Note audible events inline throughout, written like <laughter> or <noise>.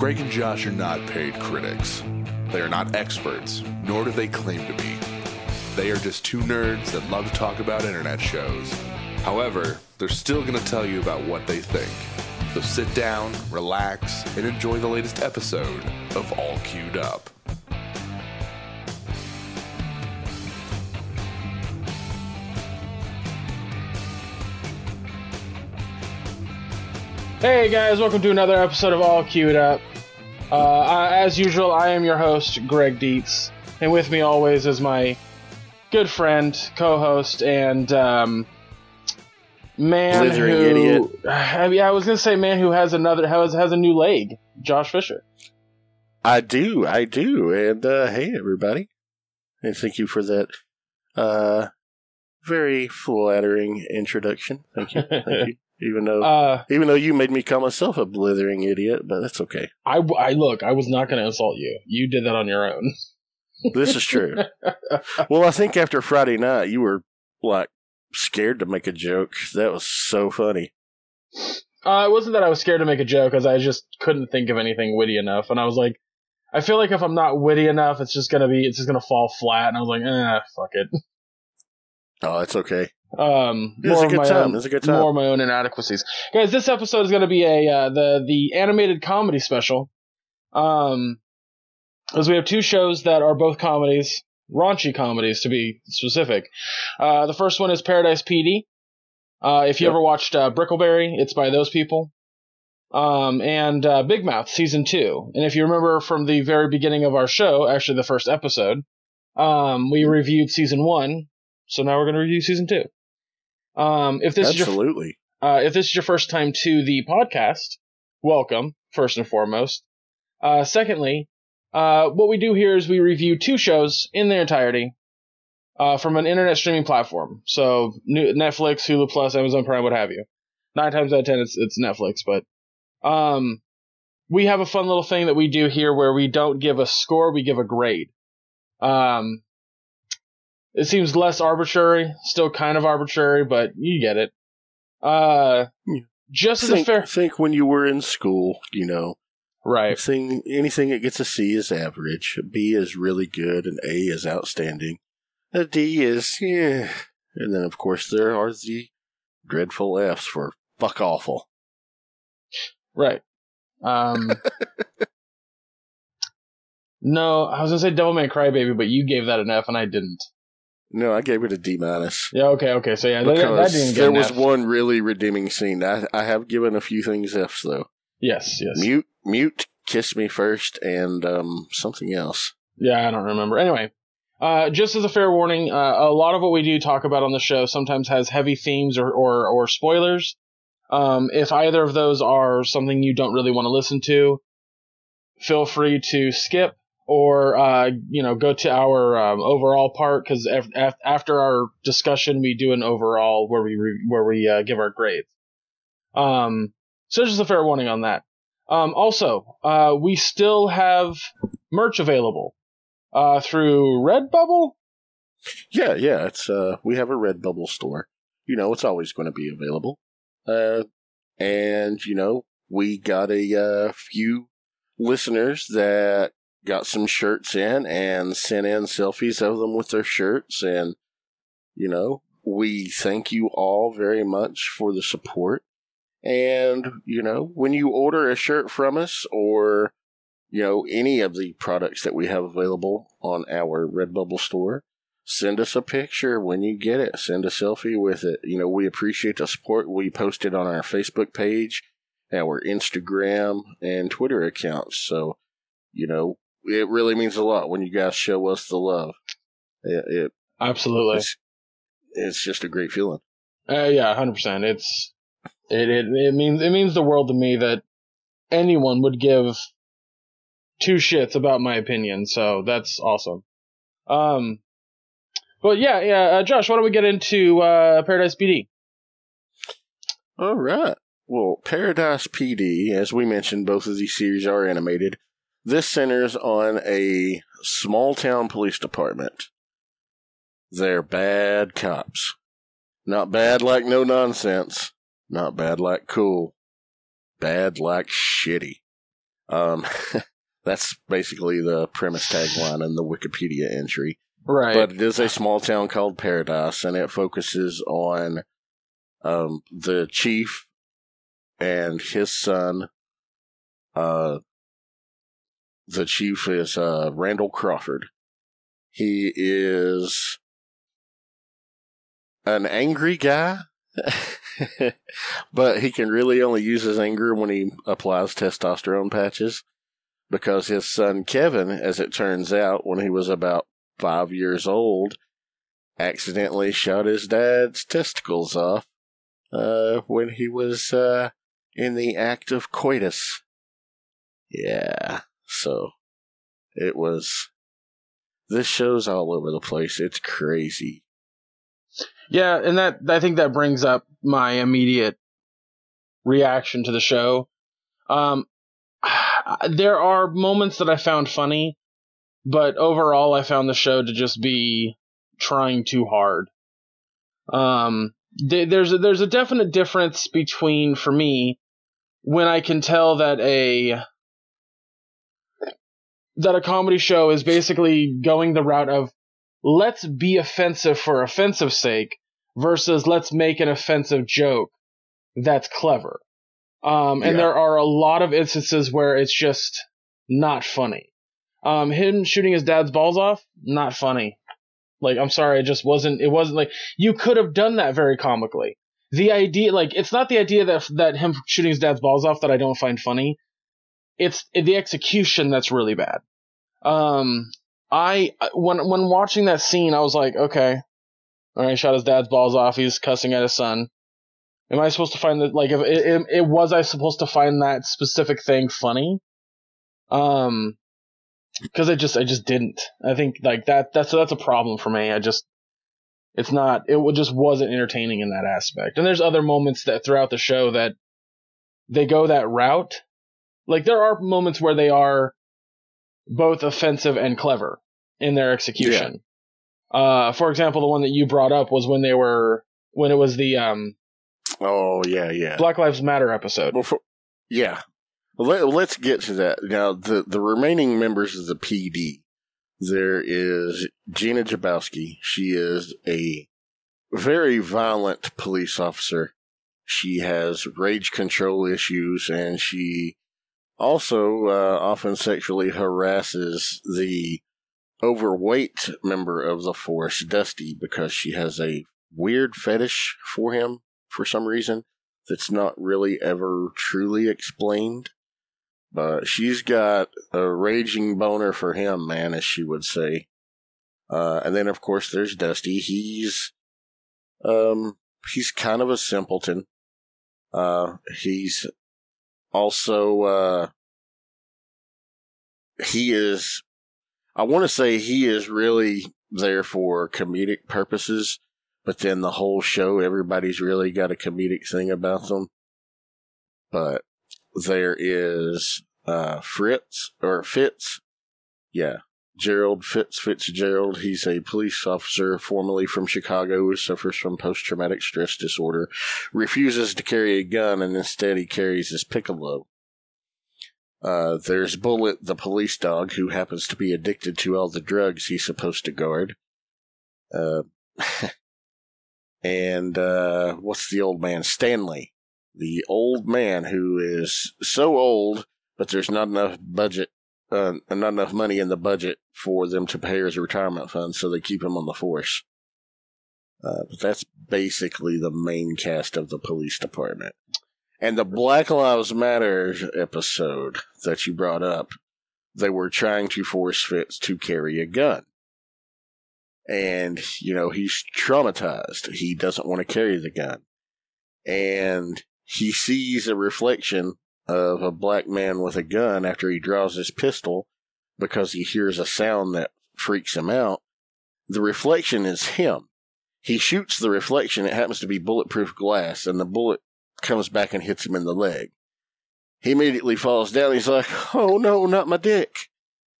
Greg and Josh are not paid critics. They are not experts, nor do they claim to be. They are just two nerds that love to talk about internet shows. However, they're still going to tell you about what they think. So sit down, relax, and enjoy the latest episode of All Queued Up. Hey guys, welcome to another episode of All Queued Up. Uh, I, as usual, I am your host, Greg Dietz, and with me always is my good friend, co-host, and um, man Blithering who, idiot. <sighs> I mean, I was gonna say man who has another has has a new leg, Josh Fisher. I do, I do. And uh, hey, everybody. And thank you for that uh, very flattering introduction. Thank you. Thank <laughs> you. Even though, Uh, even though you made me call myself a blithering idiot, but that's okay. I, I look, I was not gonna insult you. You did that on your own. <laughs> This is true. well, I think after Friday night, you were like scared to make a joke. That was so funny. Uh, it wasn't that I was scared to make a joke, as I just couldn't think of anything witty enough, and I was like, I feel like if I'm not witty enough, it's just gonna be, it's just gonna fall flat, and I was like, eh, fuck it. Oh, it's okay. Um, It was a of good my time. own, It was a good time. more of my own inadequacies, guys. This episode is gonna be a uh, the the animated comedy special. Um, as we have two shows that are both comedies, raunchy comedies to be specific. Uh, the first one is Paradise PD. Uh, if you Yep. ever watched uh, Brickleberry, it's by those people. Um, and uh, Big Mouth season two. And if you remember from the very beginning of our show, actually the first episode, um, we reviewed season one. So now we're going to review season two. Um, if this is your Absolutely. uh, if this is your first time to the podcast, welcome, first and foremost. Uh, secondly, uh, what we do here is we review two shows in their entirety uh, from an internet streaming platform. So Netflix, Hulu Plus, Amazon Prime, what have you. Nine times out of ten, it's, it's Netflix, but um, we have a fun little thing that we do here where we don't give a score, we give a grade. Um, it seems less arbitrary, still kind of arbitrary, but you get it. Uh, just as a Think, fair, think when you were in school, you know, right? Anything, anything that gets a C is average. A B is really good, and A is outstanding. A D is yeah, and then of course there are the dreadful Fs for fuck awful. Right. Um, <laughs> no, I was gonna say Devilman Crybaby, but you gave that an F and I didn't. No, I gave it a D minus Yeah, okay, okay. So yeah, that, that didn't get there was F. one really redeeming scene. I, I have given a few things Fs though. Yes, yes. Mute, mute, kiss me first, and um something else. Yeah, I don't remember. Anyway, uh, just as a fair warning, uh, a lot of what we do talk about on the show sometimes has heavy themes or, or, or spoilers. Um, if either of those are something you don't really want to listen to, feel free to skip or, uh, you know, go to our um, overall part because af- af- after our discussion, we do an overall where we re- where we uh, give our grades. Um, so just a fair warning on that. Um, also, uh, we still have merch available uh, through Redbubble. Yeah, yeah. It's uh, we have a Redbubble store. You know, it's always going to be available. Uh, and you know, we got a few listeners that got some shirts in and sent in selfies of them with their shirts, and you know, we thank you all very much for the support. And you know, when you order a shirt from us or you know any of the products that we have available on our Redbubble store send us a picture when you get it. Send a selfie with it. You know, we appreciate the support. We post it on our Facebook page, our Instagram, and Twitter accounts. So, you know, it really means a lot when you guys show us the love. It, it Absolutely. it's, it's just a great feeling. Uh, yeah, hundred percent. It's it, it it means it means the world to me that anyone would give two shits about my opinion. So that's awesome. Um, but yeah, yeah, uh, Josh, why don't we get into uh, Paradise PD? All right. Well, Paradise PD, as we mentioned, both of these series are animated. This centers on a small town police department. They're bad cops. Not bad like no nonsense. Not bad like cool. Bad like shitty. Um, <laughs> that's basically the premise tagline in the Wikipedia entry. Right. But it is a small town called Paradise, and it focuses on um, the chief and his son. Uh, the chief is uh, Randall Crawford. He is an angry guy, <laughs> but he can really only use his anger when he applies testosterone patches. Because his son Kevin, as it turns out, when he was about five years old, accidentally shot his dad's testicles off uh, when he was uh, in the act of coitus. Yeah, so it was. This show's all over the place. It's crazy. Yeah, and that I think that brings up my immediate reaction to the show. Um, <sighs> there are moments that I found funny, but overall, I found the show to just be trying too hard. Um, th- there's a, there's a definite difference between for me when I can tell that a that a comedy show is basically going the route of let's be offensive for offensive sake versus let's make an offensive joke that's clever. Um, and Yeah. there are a lot of instances where it's just not funny. Um, him shooting his dad's balls off, not funny. Like, I'm sorry, it just wasn't, it wasn't like, you could have done that very comically. The idea, like, it's not the idea that, that him shooting his dad's balls off that I don't find funny. It's the execution that's really bad. Um, I, when, when watching that scene, I was like, okay, alright, shot his dad's balls off, he's cussing at his son. Am I supposed to find that, like, if it, it, it was I supposed to find that specific thing funny? Um, because I just I just didn't. I think like that that's that's a problem for me. I just it's not it just wasn't entertaining in that aspect. And there's other moments that throughout the show that they go that route. Like there are moments where they are both offensive and clever in their execution. Uh, for example, the one that you brought up was when they were when it was the um Oh yeah, yeah. Black Lives Matter episode. Yeah. Let, let's get to that. Now, the, the remaining members of the PD, there is Gina Jabowski. She is a very violent police officer. She has rage control issues and she also uh, often sexually harasses the overweight member of the force, Dusty, because she has a weird fetish for him for some reason that's not really ever truly explained. But she's got a raging boner for him, man, as she would say. Uh, and then of course there's Dusty. He's, um, he's kind of a simpleton. Uh, he's also, uh, he is, I want to say he is really there for comedic purposes, but then the whole show, everybody's really got a comedic thing about them. But there is, uh, Fritz, or Fitz. Yeah. Gerald Fitz Fitzgerald. He's a police officer formerly from Chicago who suffers from post traumatic stress disorder, refuses to carry a gun, and instead he carries his piccolo. Uh, there's Bullet, the police dog, who happens to be addicted to all the drugs he's supposed to guard. Uh, <laughs> and, uh, what's the old man? Stanley. The old man who is so old, but there's not enough budget, uh, not enough money in the budget for them to pay his retirement fund, so they keep him on the force. Uh, but that's basically the main cast of the police department. And the Black Lives Matter episode that you brought up, they were trying to force Fitz to carry a gun. And, you know, he's traumatized. He doesn't want to carry the gun. And he sees a reflection of a black man with a gun after he draws his pistol because he hears a sound that freaks him out. The reflection is him. He shoots the reflection. It happens to be bulletproof glass, and the bullet comes back and hits him in the leg. He immediately falls down. He's like, oh no, not my dick.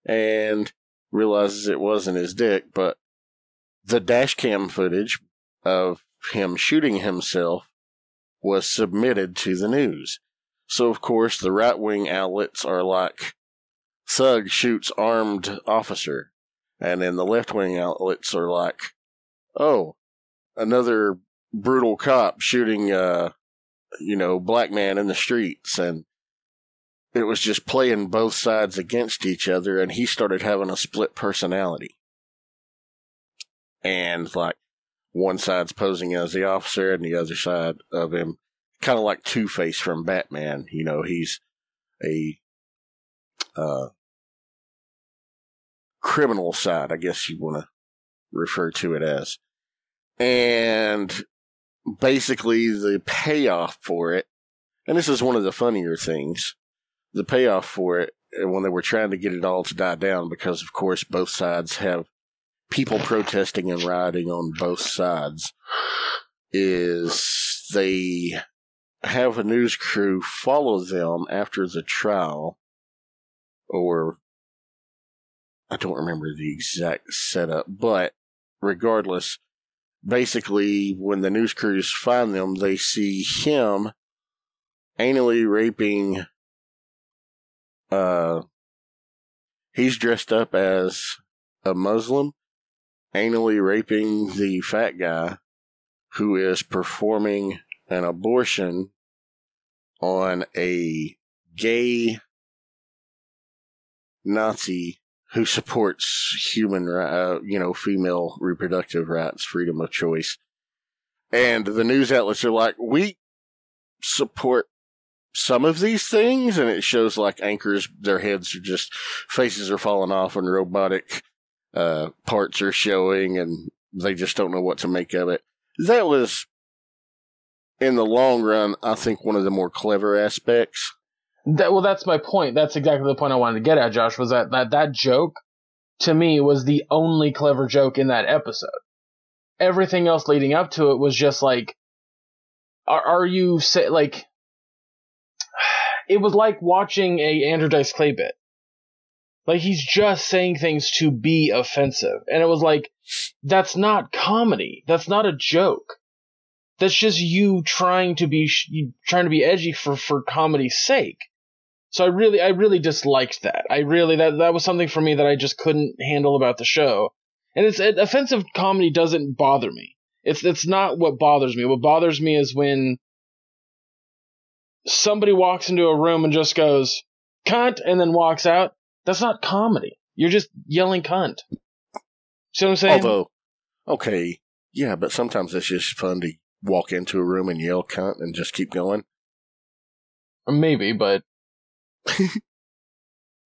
And realizes it wasn't his dick, but the dash cam footage of him shooting himself was submitted to the news. So, of course, the right wing outlets are like thug shoots armed officer. And then the left wing outlets are like, oh, another brutal cop shooting, uh, you know, black man in the streets. And it was just playing both sides against each other. And he started having a split personality. And like one side's posing as the officer and the other side of him, kind of like Two Face from Batman. You know, he's a, uh, criminal side, I guess you want to refer to it as. And basically, the payoff for it, and this is one of the funnier things, the payoff for it uh, when they were trying to get it all to die down, because of course both sides have people protesting and rioting on both sides, is they have a news crew follow them after the trial, or I don't remember the exact setup, but regardless, basically, when the news crews find them, they see him anally raping. Uh, he's dressed up as a Muslim, anally raping the fat guy who is performing an abortion on a gay Nazi who supports human, uh, you know, female reproductive rights, freedom of choice. And the news outlets are like, we support some of these things. And it shows like anchors, their heads are just, faces are falling off and robotic, uh, parts are showing and they just don't know what to make of it. That was, in the long run, I think one of the more clever aspects that, well, that's my point. That's exactly the point I wanted to get at, Josh, was that, that that joke, to me, was the only clever joke in that episode. Everything else leading up to it was just like, are, are you, say, like, <sighs> it was like watching a Andrew Dice Clay bit. Like, he's just saying things to be offensive. And it was like, that's not comedy. That's not a joke that's just you trying to be trying to be edgy for for comedy's sake. So I really, I really disliked that. I really, that, that was something for me that I just couldn't handle about the show. And it's, it, offensive comedy doesn't bother me. It's, it's not what bothers me. What bothers me is when somebody walks into a room and just goes, cunt, and then walks out. That's not comedy. You're just yelling cunt. See what I'm saying? Although, okay, yeah, but sometimes it's just fun to walk into a room and yell cunt and just keep going. Maybe, but <laughs>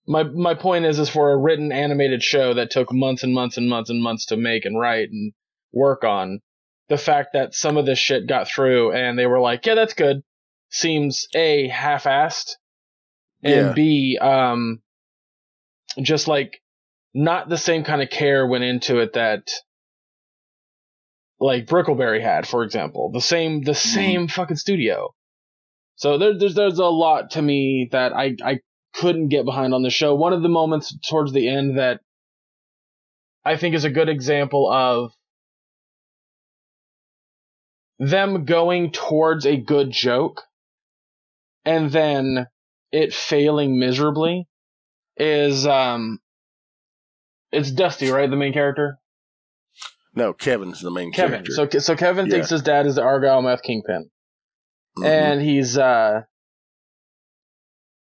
my my point is is for a written animated show that took months and months and months and months to make and write and work on the fact that some of this shit got through and they were like yeah that's good seems a half-assed and Yeah. b um just like not the same kind of care went into it that like Brickleberry had, for example. The same the same fucking studio. So there, there's there's a lot to me that I I couldn't get behind on the show. One of the moments towards the end that I think is a good example of them going towards a good joke and then it failing miserably is um it's Dusty, right? The main character? No, Kevin's the main Kevin. character. So so Kevin Yeah. thinks his dad is the Argyle meth kingpin. Mhm. and he's uh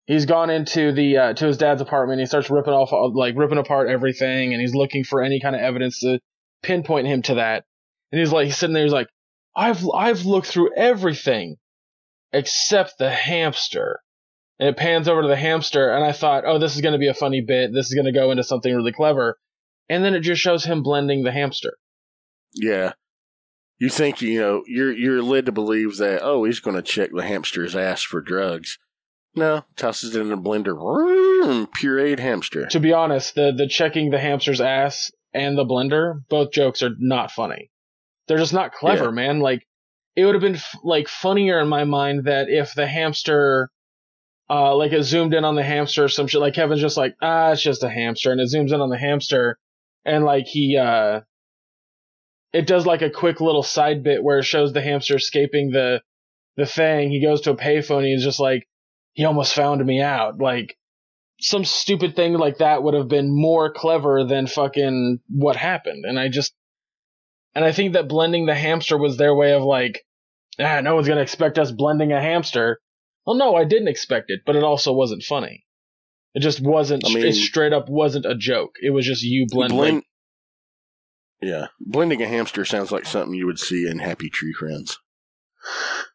he's gone into the uh, to his dad's apartment. He starts ripping off like ripping apart everything, and he's looking for any kind of evidence to pinpoint him to that. And he's like he's sitting there. He's like, I've I've looked through everything except the hamster. And it pans over to the hamster, and I thought, oh, this is going to be a funny bit. This is going to go into something really clever. And then it just shows him blending the hamster. Yeah. You think you know you're you're led to believe that oh he's going to check the hamster's ass for drugs. No, tosses it in a blender, vroom, pureed hamster. To be honest, the the checking the hamster's ass and the blender, both jokes are not funny. They're just not clever, Yeah. man. Like it would have been f- like funnier in my mind that if the hamster uh like it zoomed in on the hamster or some shit like Kevin's just like, "Ah, it's just a hamster." And it zooms in on the hamster and like he uh it does like a quick little side bit where it shows the hamster escaping the the thing. He goes to a payphone and he's just like he almost found me out. Like some stupid thing like that would have been more clever than fucking what happened. And I just, and I think that blending the hamster was their way of like, ah, no one's gonna expect us blending a hamster. Well, no, I didn't expect it, but it also wasn't funny. It just wasn't. I mean- it straight up wasn't a joke. It was just you blending. Blend- yeah, blending a hamster sounds like something you would see in Happy Tree Friends. <sighs>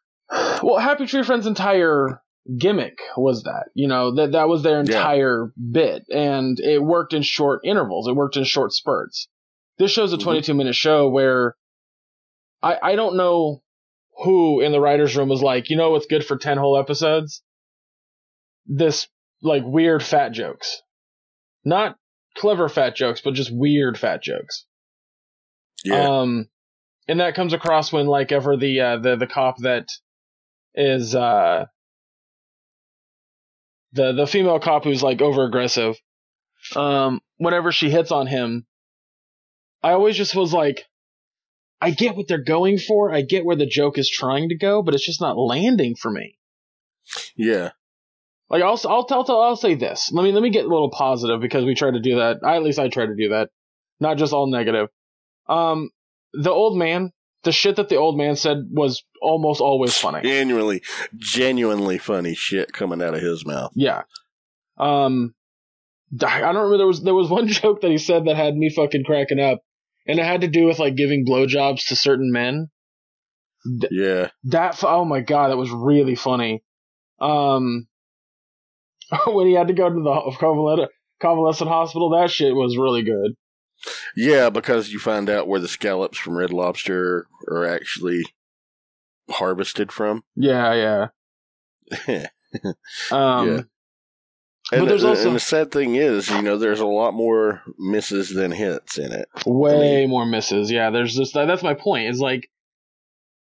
Well, Happy Tree Friends' entire gimmick was that. You know, that that was their Yeah. entire bit. And it worked in short intervals. It worked in short spurts. This show's a Mhm. 22 minute show where I, I don't know who in the writer's room was like, you know what's good for 10 whole episodes? This, like, weird fat jokes. Not clever fat jokes, but just weird fat jokes. Yeah, Um, and that comes across when, like, ever the uh, the the cop that is uh the the female cop who's like over aggressive. Um, whenever she hits on him, I always just was like, I get what they're going for. I get where the joke is trying to go, but it's just not landing for me. yeah, Like I'll I'll tell, tell I'll say this. Let me let me get a little positive because we try to do that. I, at least I try to do that, not just all negative. Um, the old man, the shit that the old man said was almost always funny. genuinely, genuinely funny shit coming out of his mouth. Yeah. Um, I don't remember there was there was <laughs> one joke that he said that had me fucking cracking up, and it had to do with like giving blowjobs to certain men. Yeah, That oh my god, that was really funny. Um, <laughs> when he had to go to the convalescent hospital, that shit was really good. Yeah, because you find out where the scallops from Red Lobster are actually harvested from. Yeah, yeah. <laughs> Um, Yeah. But And, there's the, also- and the sad thing is, you know, there's a lot more misses than hits in it. way more misses. Yeah, there's just that's my point. Is like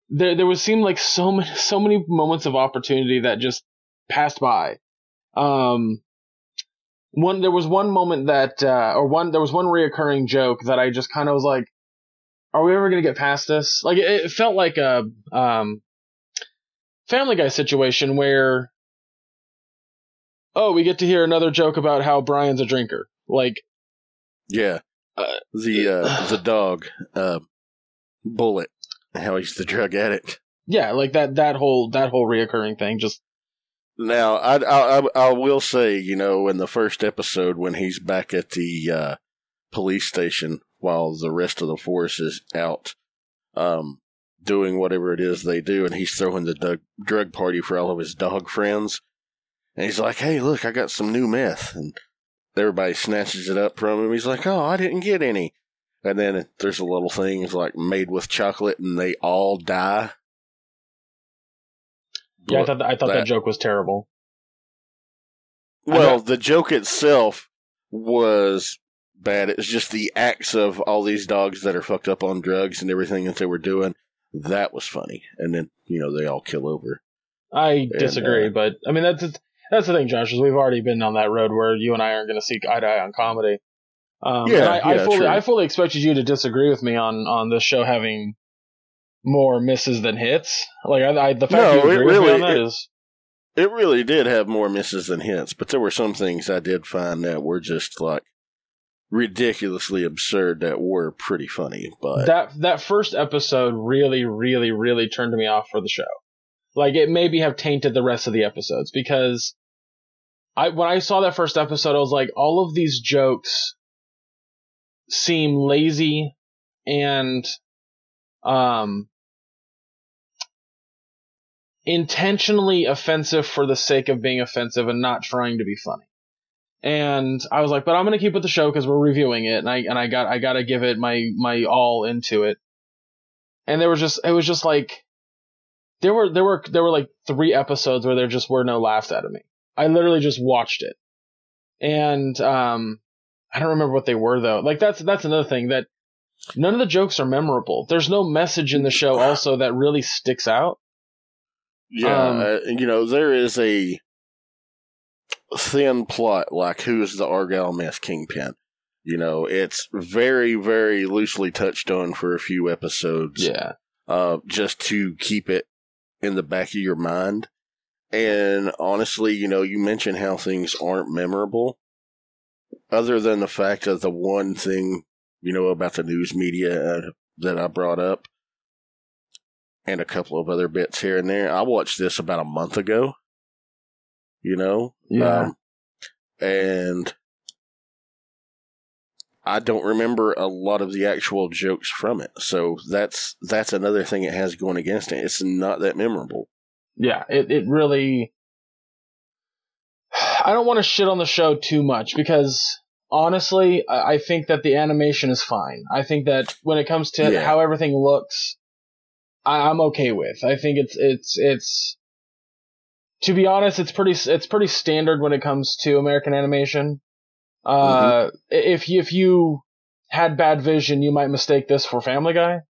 there there was seemed like so many so many moments of opportunity that just passed by. Um, one there was one moment that uh, or one there was one reoccurring joke that I just kind of was like, are we ever gonna get past this? Like it, it felt like a um Family Guy situation where. Oh, we get to hear another joke about how Brian's a drinker. Like, Yeah, Uh, the uh, <sighs> the dog, uh, Bullet, how he's the drug addict. yeah, like that that whole that whole reoccurring thing. Just Now, I, I I will say, you know, in the first episode when he's back at the uh, police station while the rest of the force is out, um, doing whatever it is they do, and he's throwing the drug, drug party for all of his dog friends, and he's like, "Hey, look, I got some new meth," and everybody snatches it up from him. He's like, "Oh, I didn't get any." And then there's a little thing it's like made with chocolate, and they all die. Yeah, I thought that, I thought that, that- joke was terrible. Well, the joke itself was bad. It was just the acts of all these dogs that are fucked up on drugs and everything that they were doing. That was funny. And then, you know, they all kill over. I disagree, uh, but I mean that's that's the thing, Josh. Is we've already been on that road where you and I aren't going to seek eye to eye on comedy. Um, Yeah, I, I fully. I fully expected you to disagree with me on on this show having more misses than hits. Like I, I the fact No, you it agree with me really- on that it- is It really did have more misses than hits, but there were some things I did find that were just like ridiculously absurd that were pretty funny. But that that first episode really, really, really turned me off for the show. Like it maybe have tainted the rest of the episodes because I when I saw that first episode, I was like, all of these jokes seem lazy and um intentionally offensive for the sake of being offensive and not trying to be funny. And I was like, but I'm gonna keep with the show because we're reviewing it, and I and I got I gotta give it my my all into it. And there was just it was just like there were there were there were like three episodes where there just were no laughs out of me. I literally just watched it, and um, I don't remember what they were though. Like that's that's another thing that none of the jokes are memorable. There's no message in the show also that really sticks out. Yeah, um, uh, you know, there is a thin plot like who's the Argyle Meth Kingpin. You know, it's very, very loosely touched on for a few episodes. Yeah, uh, just to keep it in the back of your mind. And honestly, you know, you mentioned how things aren't memorable. Other than the fact of the one thing, you know, about the news media uh, that I brought up, and a couple of other bits here and there. I watched this about a month ago. You know, Yeah. um, and I don't remember a lot of the actual jokes from it. So that's that's another thing it has going against it. It's not that memorable. yeah, it, it really. I don't want to shit on the show too much because honestly, I think that the animation is fine. I think that when it comes to Yeah. how everything looks, I, I'm okay with. I think it's it's it's. To be honest, it's pretty it's pretty standard when it comes to American animation. Uh, if you, if you had bad vision, you might mistake this for Family Guy.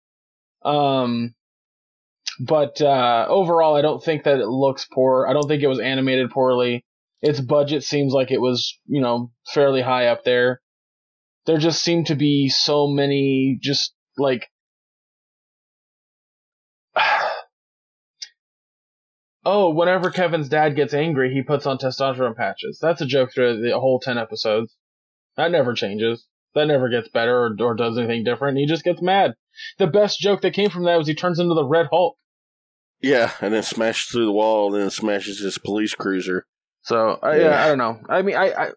Um, but uh, overall, I don't think that it looks poor. I don't think it was animated poorly. Its budget seems like it was, you know, fairly high up there. There just seem to be so many, just like. Oh, whenever Kevin's dad gets angry, he puts on testosterone patches. That's a joke through the whole 10 episodes. That never changes. That never gets better or, or does anything different. He just gets mad. The best joke that came from that was he turns into the Red Hulk. Yeah, and then smashes through the wall, and then smashes his police cruiser. So I, Yeah. yeah. I don't know. I mean, I, I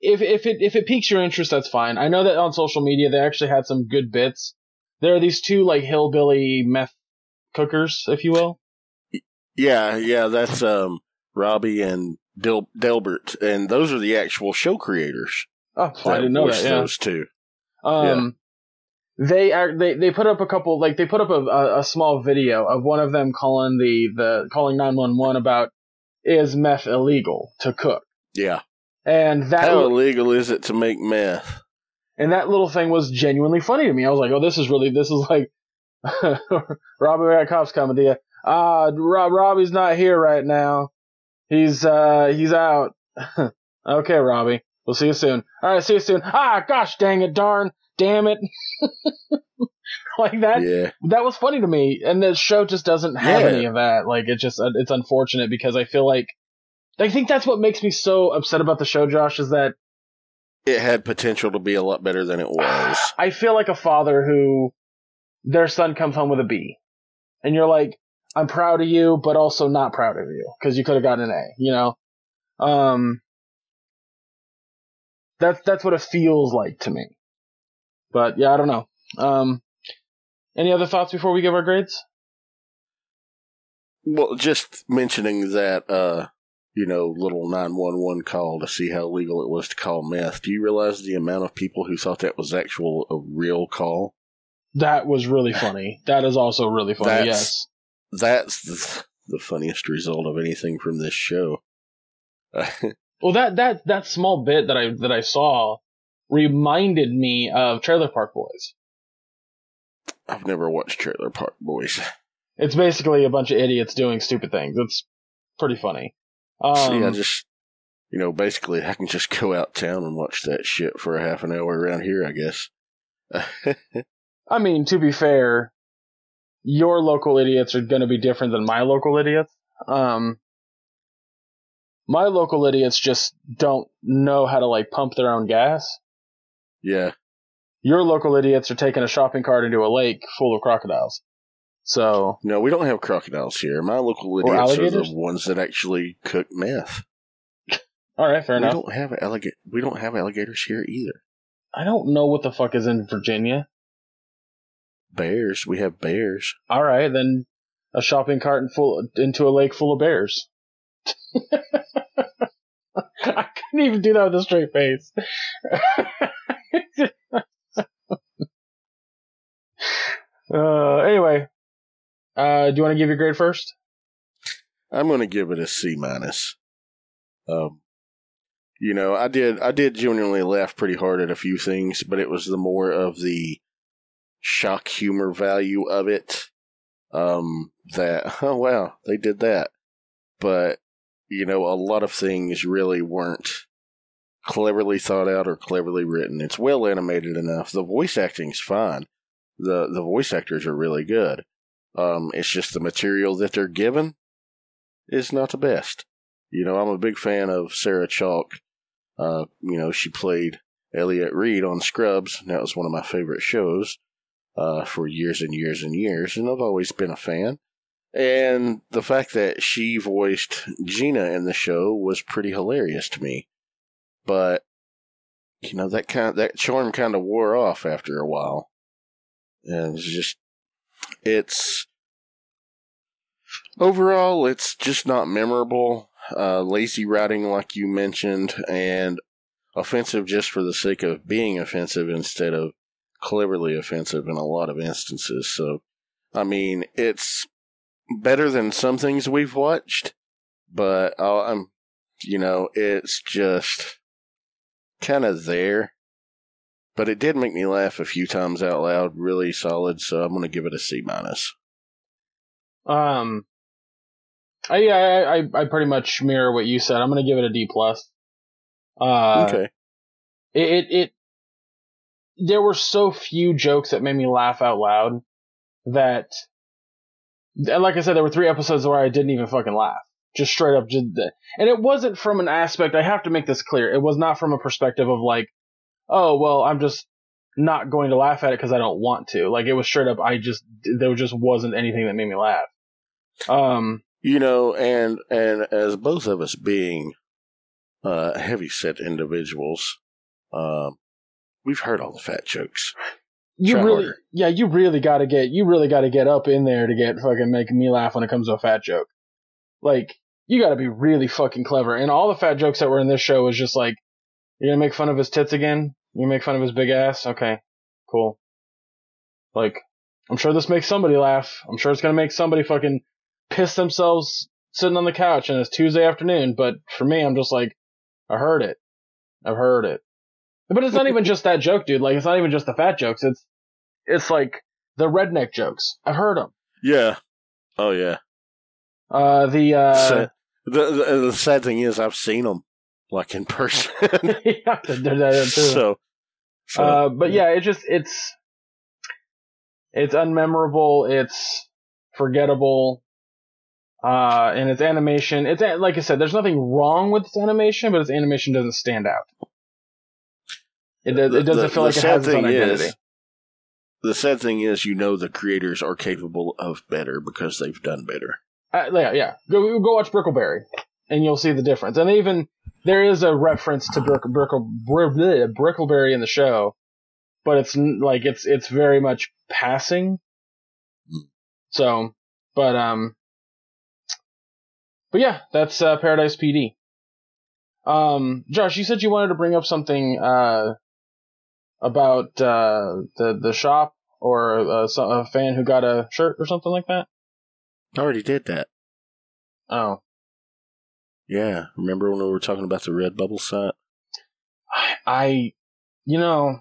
if if it if it piques your interest, that's fine. I know that on social media they actually had some good bits. There are these two like hillbilly meth cookers, if you will. Yeah, yeah, that's um Robbie and Del- Delbert, and those are the actual show creators. Oh, I didn't know that. Yeah. Those two. Um, they are they they put up a couple like they put up a, a, small video of one of them calling the the calling nine one one about is meth illegal to cook, Yeah. and that How illegal is it to make meth? and that little thing was genuinely funny to me. I was like, oh, this is really this is like <laughs> Robbie, we got cops coming to you. Ah, Rob, Robbie's not here right now. He's uh he's out. <laughs> okay, Robbie. We'll see you soon. All right, see you soon. Ah, gosh dang it, darn, damn it. <laughs> like that. yeah. That was funny to me, and the show just doesn't have Yeah. any of that. Like it just it's unfortunate because I feel like I think that's what makes me so upset about the show, Josh, is that It had potential to be a lot better than it was. <sighs> I feel like a father who their son comes home with a B, and you're like, I'm proud of you, but also not proud of you because you could have gotten an A. You know, um, that's that's what it feels like to me. But yeah, I don't know. Um, any other thoughts before we give our grades? Well, just mentioning that, uh, you know, little 911 call to see how legal it was to call meth. Do you realize the amount of people who thought that was actual a real call? That was really <laughs> funny. That is also really funny. That's- yes. That's the, the funniest result of anything from this show. <laughs> Well, that that that small bit that I that I saw reminded me of Trailer Park Boys. I've never watched Trailer Park Boys. It's basically a bunch of idiots doing stupid things. It's pretty funny. Um, See, I just, you know, basically I can just go out town and watch that shit for a half an hour around here, I guess. <laughs> I mean, to be fair, your local idiots are going to be different than my local idiots. Um, my local idiots just don't know how to like pump their own gas. yeah. Your local idiots are taking a shopping cart into a lake full of crocodiles. So, No, we don't have crocodiles here. My local idiots are the ones that actually cook meth. all right, fair we enough. don't have alligator. We don't have alligators here either. I don't know what the fuck is in Virginia. Bears. We have bears. All right, then a shopping cart and full into a lake full of bears. <laughs> I couldn't even do that with a straight face. <laughs> uh, anyway, uh, do you want to give your grade first? I'm going to give it a C minus. Um, you know, I did. I did genuinely laugh pretty hard at a few things, but it was the more of the shock humor value of it. Um, that <laughs> oh wow, they did that. But you know, a lot of things really weren't cleverly thought out or cleverly written. It's well animated enough. The voice acting's fine. the The voice actors are really good. Um, it's just the material that they're given is not the best. You know, I'm a big fan of Sarah Chalke. Uh, you know, she played Elliot Reid on Scrubs, and that was one of my favorite shows uh, for years and years and years, and I've always been a fan. And the fact that she voiced Gina in the show was pretty hilarious to me. But you know that kind of, that charm kind of wore off after a while, and it's just it's overall it's just not memorable. Uh, lazy writing, like you mentioned, and offensive just for the sake of being offensive instead of cleverly offensive in a lot of instances. So, I mean, it's better than some things we've watched, but I'm, you know, it's just kind of there. But it did make me laugh a few times out loud, really solid. So I'm going to give it a C minus. Um, I, yeah, I, I, I pretty much mirror what you said. I'm going to give it a D plus. Uh, okay. It, it, it, there were so few jokes that made me laugh out loud that, like I said, there were three episodes where I didn't even fucking laugh. Just straight up, just, and it wasn't from an aspect, I have to make this clear, it was not from a perspective of like, oh, well, I'm just not going to laugh at it because I don't want to. Like, it was straight up, I just, there just wasn't anything that made me laugh. Um, you know, and, and as both of us being, uh, heavy set individuals, um, we've heard all the fat jokes. you Try really, harder. yeah, you really gotta get, you really gotta get up in there to get fucking making me laugh when it comes to a fat joke. Like, you gotta be really fucking clever. And all the fat jokes that were in this show was just like, you're gonna make fun of his tits again? You make fun of his big ass? Okay, cool. Like, I'm sure this makes somebody laugh. I'm sure it's gonna make somebody fucking piss themselves sitting on the couch and it's Tuesday afternoon, but for me, I'm just like, I heard it. I've heard it. But it's not even just that joke, dude. Like, it's not even just the fat jokes. It's, it's like the redneck jokes. I've heard them. Yeah. Oh yeah. Uh, the, uh, <laughs> Sad- the, the the sad thing is, I've seen them like in <laughs> person. <laughs> yeah, too. so, so uh, but yeah, it just, it's, it's unmemorable. It's forgettable. Uh, and its animation, it's, like I said, there's nothing wrong with its animation, but its animation doesn't stand out. It, does, it doesn't The- feel the like it sad has its own is- identity. the sad thing is, you know, the creators are capable of better because they've done better. Uh, yeah, yeah. Go go watch Brickleberry, and you'll see the difference. And even there is a reference to Brick, Brickle, Brickleberry in the show, but it's like it's it's very much passing. Hmm. So, but um, but yeah, that's uh, Paradise PD. Um, Josh, you said you wanted to bring up something uh about uh the the shop or uh, so- a fan who got a shirt or something like that. I already did that. Oh, Yeah, remember when we were talking about the Redbubble site? I, you know,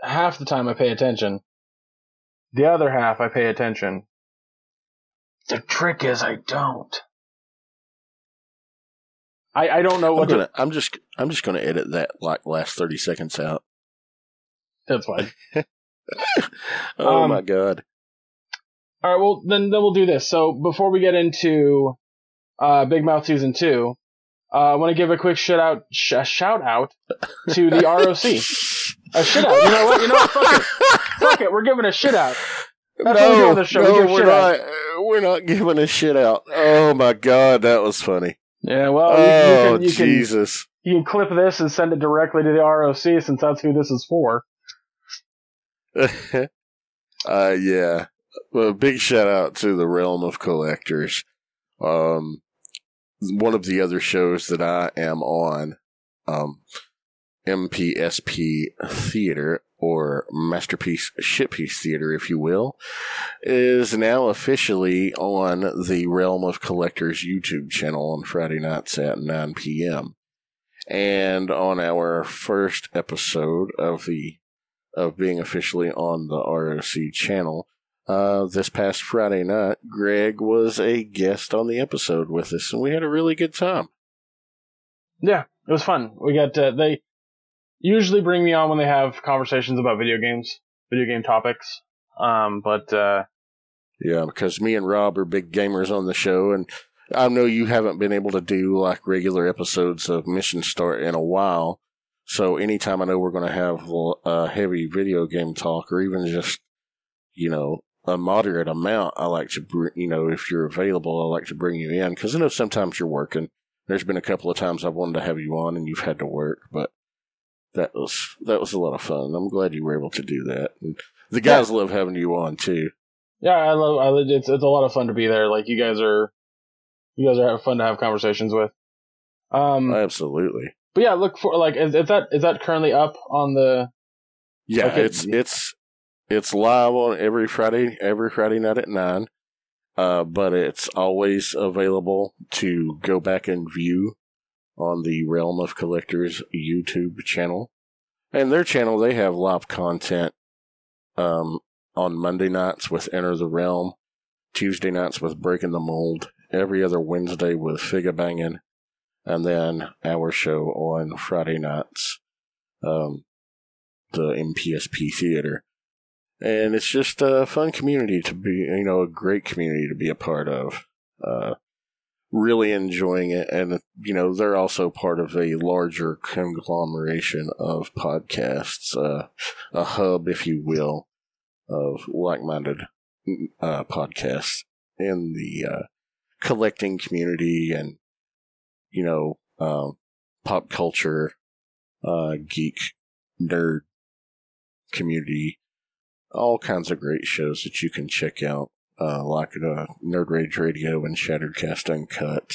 half the time I pay attention. The other half I pay attention. The trick is I don't. I, I don't know I'm what gonna. to. I'm just. I'm just gonna edit that like last thirty seconds out. That's fine. <laughs> Oh Um, my god. All right, well then then we'll do this. So before we get into uh, Big Mouth season two, uh, I want to give a quick shout out sh- a shout out to the <laughs> ROC. A shit out. You know what? You know what? Fuck it. Fuck it. We're giving a shit out. That's the show. no we we're not. out. We're not giving a shit out. Oh my god, that was funny. Yeah. Well, oh you can, you can Jesus. you can clip this and send it directly to the ROC since that's who this is for. <laughs> uh, yeah. Well, big shout out to the Realm of Collectors. Um, one of the other shows that I am on, um, MPSP Theater or Masterpiece Shitpiece Theater, if you will, is now officially on the Realm of Collectors YouTube channel on Friday nights at 9 p.m. And on our first episode of the of being officially on the ROC channel. Uh, this past Friday night, Greg was a guest on the episode with us, and we had a really good time. Yeah, it was fun. We got uh, they usually bring me on when they have conversations about video games, video game topics. Um, but uh, Yeah, because me and Rob are big gamers on the show, and I know you haven't been able to do like regular episodes of Mission Start in a while. So anytime I know we're going to have a heavy video game talk or even just, you know, a moderate amount, I like to, br- you know, if you're available, I like to bring you in because I know sometimes you're working. There's been a couple of times I've wanted to have you on and you've had to work, but that was that was a lot of fun. I'm glad you were able to do that. And the guys yeah. love having you on too. Yeah, I love. I, it's it's a lot of fun to be there. Like you guys are, you guys are having fun to have conversations with. Um, absolutely. But yeah, look for like is, is that is that currently up on the? Yeah, like it's it, it's it's live on every Friday every Friday night at nine. Uh, but it's always available to go back and view on the Realm of Collectors YouTube channel. And their channel, they have live content um, on Monday nights with Enter the Realm, Tuesday nights with Breaking the Mold, every other Wednesday with Figure Banging, and then our show on Friday nights, um, the MPSP Theater. And it's just a fun community to be, you know, a great community to be a part of. Uh, really enjoying it. And, you know, they're also part of a larger conglomeration of podcasts, uh, a hub, if you will, of like minded uh, podcasts in the uh, collecting community and, you know, um, pop culture, uh, geek, nerd community. All kinds of great shows that you can check out uh, like uh, Nerd Rage Radio and Shattered Cast Uncut,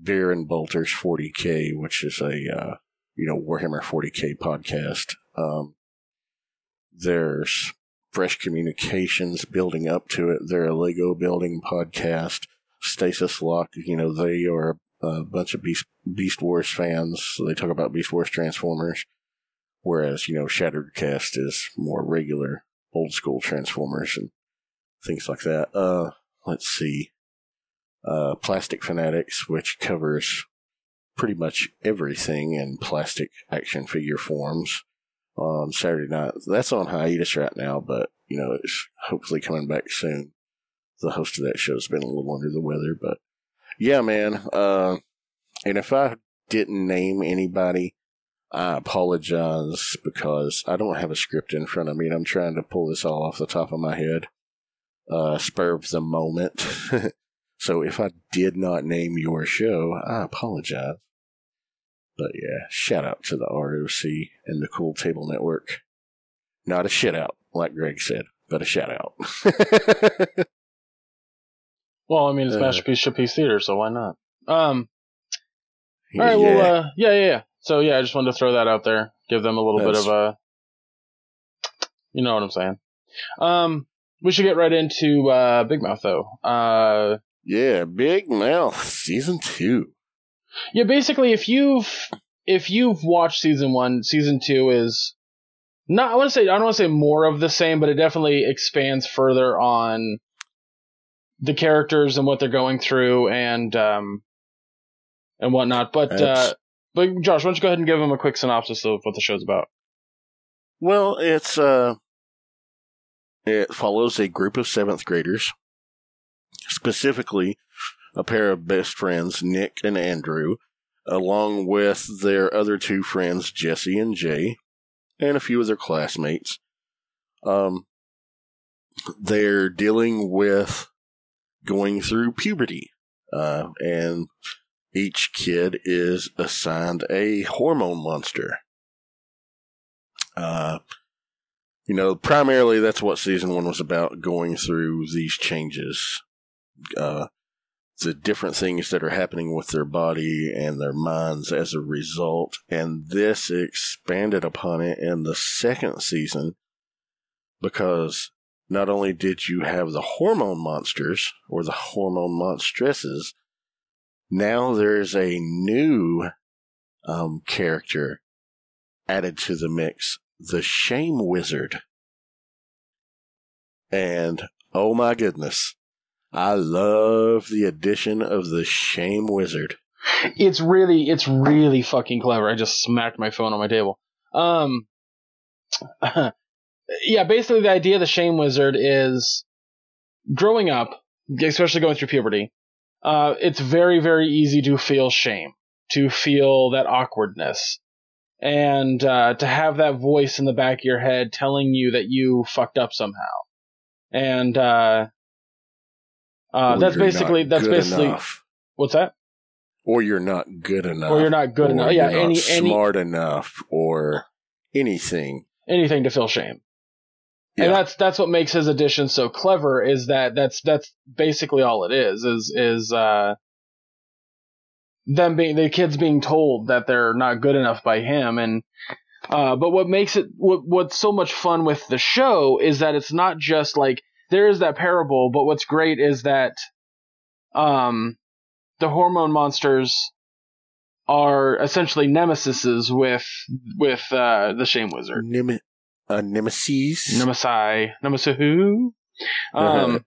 Beer and Bolters 40K, which is a uh, you know Warhammer 40K podcast. Um, there's Fresh Communications building up to it. They're a Lego building podcast. Stasis Lock, you know, they are a bunch of Beast, Beast Wars fans. So they talk about Beast Wars Transformers. Whereas, you know, Shattered Cast is more regular old school Transformers and things like that. Uh, let's see. Uh, Plastic Fanatics, which covers pretty much everything in plastic action figure forms on Saturday night. That's on hiatus right now, but you know, it's hopefully coming back soon. The host of that show's been a little under the weather, but yeah, man. Uh, and if I didn't name anybody, I apologize because I don't have a script in front of me and I'm trying to pull this all off the top of my head uh, spur of the moment. <laughs> so if I did not name your show, I apologize. But yeah, shout out to the ROC and the Cool Table Network. Not a shit out, like Greg said, but a shout out. <laughs> well, I mean, it's uh, Masterpiece Piece Theater, so why not? Um, all right, yeah. well, uh, yeah, yeah, yeah. So yeah, I just wanted to throw that out there, give them a little That's, bit of a, you know what I'm saying. Um, we should get right into uh, Big Mouth though. Uh, yeah, Big Mouth season two. Yeah, basically, if you've if you've watched season one, season two is not. I want to say I don't want to say more of the same, but it definitely expands further on the characters and what they're going through and um and whatnot. But uh, but Josh, why don't you go ahead and give them a quick synopsis of what the show's about? Well, it's uh it follows a group of seventh graders, specifically a pair of best friends, Nick and Andrew, along with their other two friends, Jesse and Jay, and a few of their classmates. Um, they're dealing with going through puberty, uh, and each kid is assigned a hormone monster. Uh, you know, primarily that's what season one was about going through these changes, uh, the different things that are happening with their body and their minds as a result. And this expanded upon it in the second season because not only did you have the hormone monsters or the hormone monstresses, now there's a new um, character added to the mix the Shame Wizard. And oh my goodness, I love the addition of the Shame Wizard. It's really, it's really fucking clever. I just smacked my phone on my table. Um, <clears throat> yeah, basically the idea of the Shame Wizard is growing up, especially going through puberty. uh, it's very very easy to feel shame, to feel that awkwardness, and uh, to have that voice in the back of your head telling you that you fucked up somehow, and uh, uh, that's basically that's basically enough. what's that? or you're not good enough, Or you're not good enough. Yeah, you're not any any smart enough, or anything. anything to feel shame. Yeah. And that's that's what makes his addition so clever is that that's that's basically all it is is is uh them being the kids being told that they're not good enough by him and uh but what makes it what what's so much fun with the show is that it's not just like there is that parable but what's great is that um the hormone monsters are essentially nemesises with with uh the shame wizard Nem- uh, nemesis. Nemesis. Nemesis who? Um,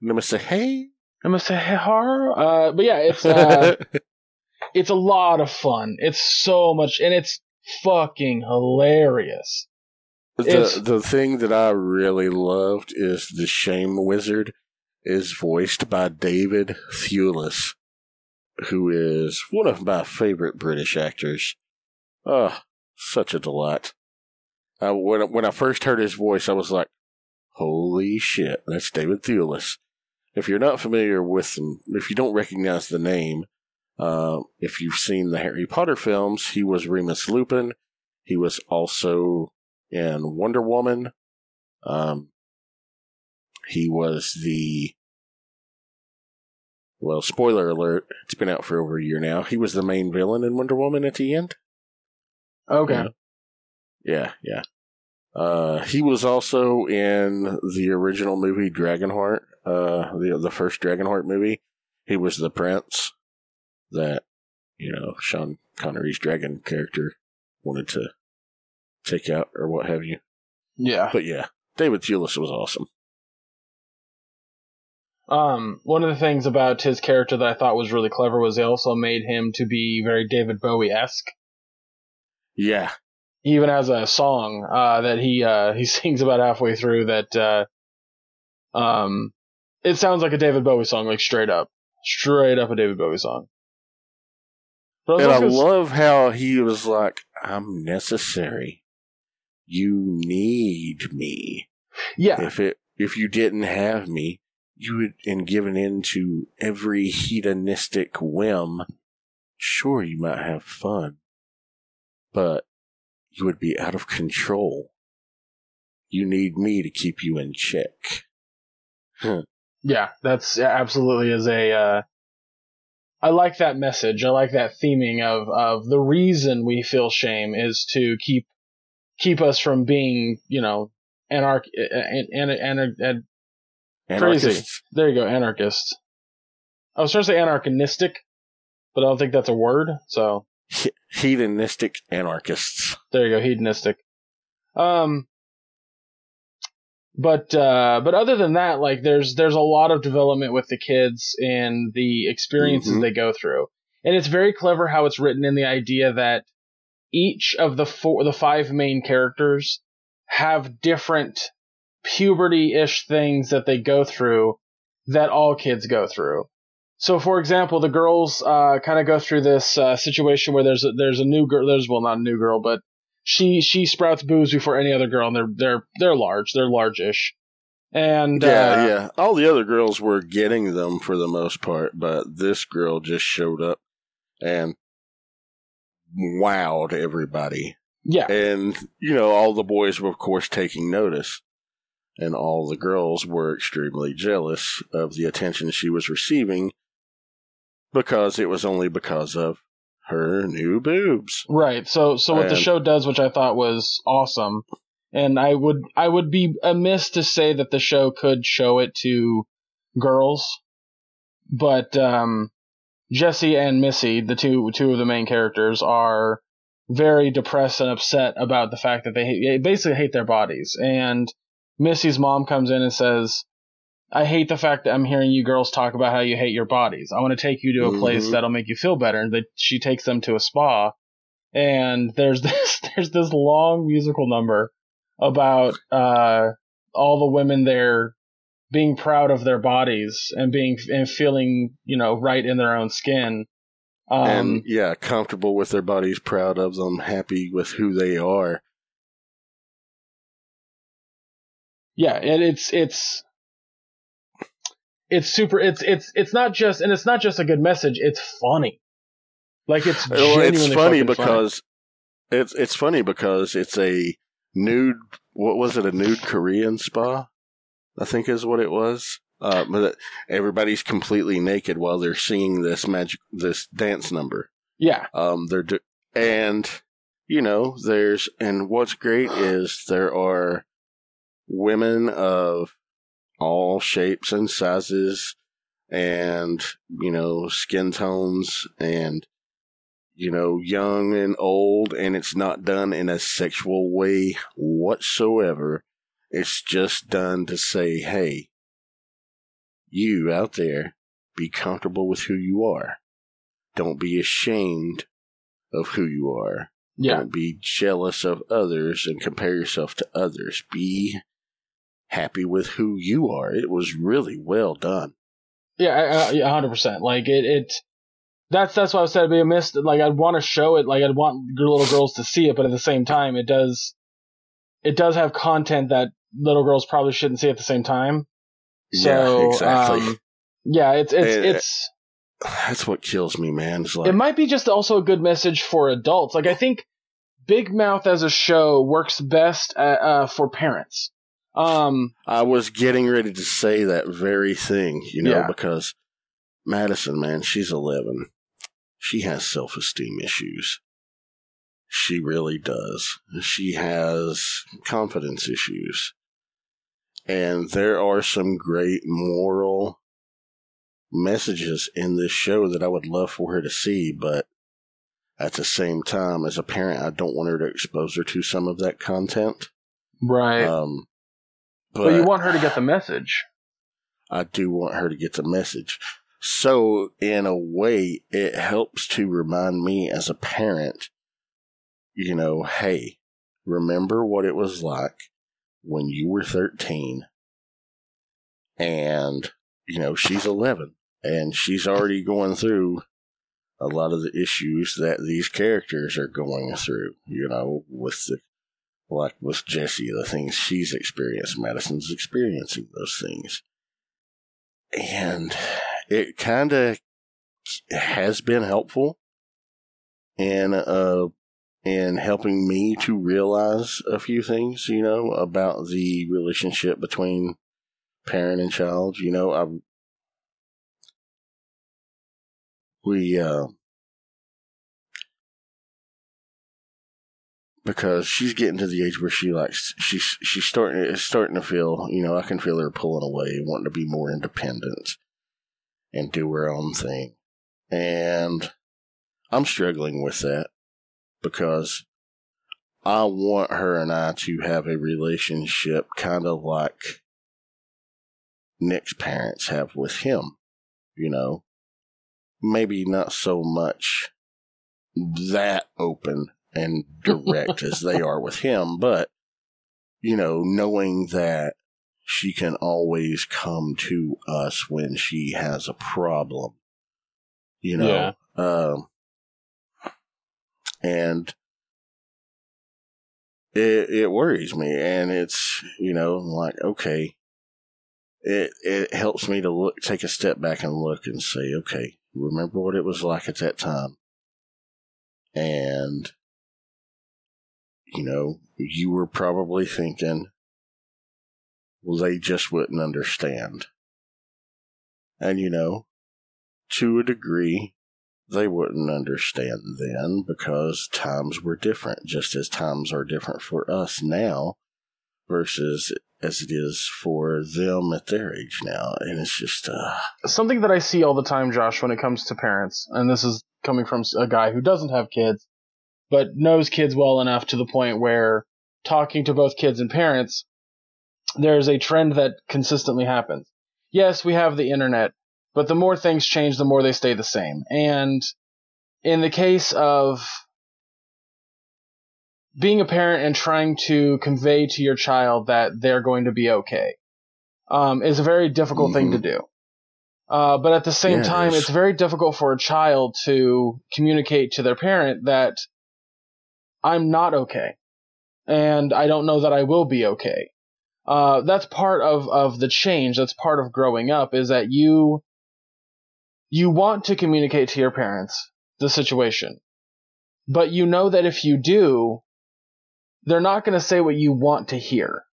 nemesis. Hey. Nemesis Har. Uh, but yeah, it's uh, <laughs> it's a lot of fun. It's so much, and it's fucking hilarious. the it's- the thing that I really loved is the Shame Wizard is voiced by David Thewlis, who is one of my favorite British actors. Ah, such a delight. Uh, when when I first heard his voice, I was like, "Holy shit, that's David Thewlis." If you're not familiar with him, if you don't recognize the name, uh, if you've seen the Harry Potter films, he was Remus Lupin. He was also in Wonder Woman. Um, he was the well, spoiler alert, it's been out for over a year now. He was the main villain in Wonder Woman at the end. Okay. Yeah, yeah. Uh, he was also in the original movie Dragonheart, uh, the the first Dragonheart movie. He was the prince that you know Sean Connery's dragon character wanted to take out or what have you. Yeah. But yeah, David Thewlis was awesome. Um, one of the things about his character that I thought was really clever was they also made him to be very David Bowie esque. Yeah, He even has a song uh, that he uh, <laughs> he sings about halfway through that uh, um, it sounds like a David Bowie song, like straight up, straight up a David Bowie song. And I also gonna s- love how he was like, "I'm necessary. You need me. yeah, If it if you didn't have me, you would and given in to every hedonistic whim. Sure, you might have fun, but you would be out of control. You need me to keep you in check." Yeah, that's absolutely is a. Uh, I like that message. I like that theming of of the reason we feel shame is to keep keep us from being, you know, anarch and and and, Crazy. There you go, anarchist. I was trying to say anarchinistic, but I don't think that's a word. So <laughs> hedonistic anarchists. there you go, hedonistic. Um, but uh, but other than that, like there's there's a lot of development with the kids and the experiences Mhm. they go through, and it's very clever how it's written in the idea that each of the four the five main characters have different puberty-ish things that they go through that all kids go through. So, for example, the girls uh, kind of go through this uh, situation where there's a, there's a new girl. There's well, not a new girl, but she she sprouts boobs before any other girl, and they're they're they're large, they're large-ish, and Yeah, uh, yeah. All the other girls were getting them for the most part, but this girl just showed up and wowed everybody. yeah, And, you know, all the boys were, of course, taking notice. And all the girls were extremely jealous of the attention she was receiving because it was only because of her new boobs. right. So so what the show does, which I thought was awesome, and I would I would be amiss to say that the show could show it to girls, but um, Jesse and Missy, the two two of the main characters, are very depressed and upset about the fact that they, hate, they basically hate their bodies. And Missy's mom comes in and says, "I hate the fact that I'm hearing you girls talk about how you hate your bodies. I want to take you to a place Mhm. that'll make you feel better." And that she takes them to a spa, and there's <laughs> this there's this long musical number about uh, all the women there being proud of their bodies and being and feeling you know right in their own skin. Um, and yeah, comfortable with their bodies, proud of them, happy with who they are. yeah, and it's it's it's super. It's it's it's not just and it's not just a good message. It's funny. Like it's Well, it's funny because it's it's funny because it's a nude. What was it? A nude Korean spa, I think is what it was. Uh, but everybody's completely naked while they're singing this magic this dance number. yeah, Um, they're do- and you know there's and what's great is there are women of all shapes and sizes and you know skin tones and you know young and old and it's not done in a sexual way whatsoever. It's just done to say hey you out there be comfortable with who you are. Don't be ashamed of who you are. Yeah, don't be jealous of others and compare yourself to others. Be happy with who you are. It was really well done. yeah, I- I- yeah, hundred percent. Like it, it. That's that's why I said it'd be a miss. Like I'd want to show it. Like I'd want little girls to see it, but at the same time, it does. It does have content that little girls probably shouldn't see at the same time. So yeah, exactly. um, yeah, it's it's And- it's. That's what kills me, man. It's like, it might be just also a good message for adults. Like I think Big Mouth as a show works best uh, uh, for parents. Um, I was getting ready to say that very thing, you know, Yeah. because Madison, man, she's 11. She has self esteem issues. She really does. She has confidence issues. And there are some great moral messages in this show that I would love for her to see, but at the same time, as a parent, I don't want her to expose her to some of that content. right. Um, but, you want her to get the message. I do want her to get the message. So, in a way, it helps to remind me as a parent, you know, hey, remember what it was like when you were 13 and, you know, she's 11 and she's already going through a lot of the issues that these characters are going through, you know, with the like with Jessie, the things she's experienced, Madison's experiencing those things. And it kind of has been helpful in, uh, in helping me to realize a few things, you know, about the relationship between parent and child. You know, I, we, uh, because she's getting to the age where she likes she's she's starting it's starting to feel you know I can feel her pulling away, wanting to be more independent and do her own thing, and I'm struggling with that because I want her and I to have a relationship kind of like Nick's parents have with him, you know, maybe not so much that open and direct as they are with him, but you know, knowing that she can always come to us when she has a problem, you know, um, and it it worries me, and it's you know like okay, it it helps me to look, take a step back and look and say, okay, remember what it was like at that time, and you know, you were probably thinking, well, they just wouldn't understand. And, you know, to a degree, they wouldn't understand then because times were different, just as times are different for us now versus as it is for them at their age now. And it's just, uh, Something that I see all the time, Josh, when it comes to parents, and this is coming from a guy who doesn't have kids, but knows kids well enough to the point where talking to both kids and parents, there's a trend that consistently happens. Yes, we have the internet, but the more things change, the more they stay the same. And in the case of being a parent and trying to convey to your child that they're going to be okay, um, is a very difficult thing to do. Uh, but at the same time, it's very difficult for a child to communicate to their parent that I'm not okay, and I don't know that I will be okay. Uh, that's part of, of the change. That's part of growing up is that you, you want to communicate to your parents the situation, but you know that if you do, they're not going to say what you want to hear.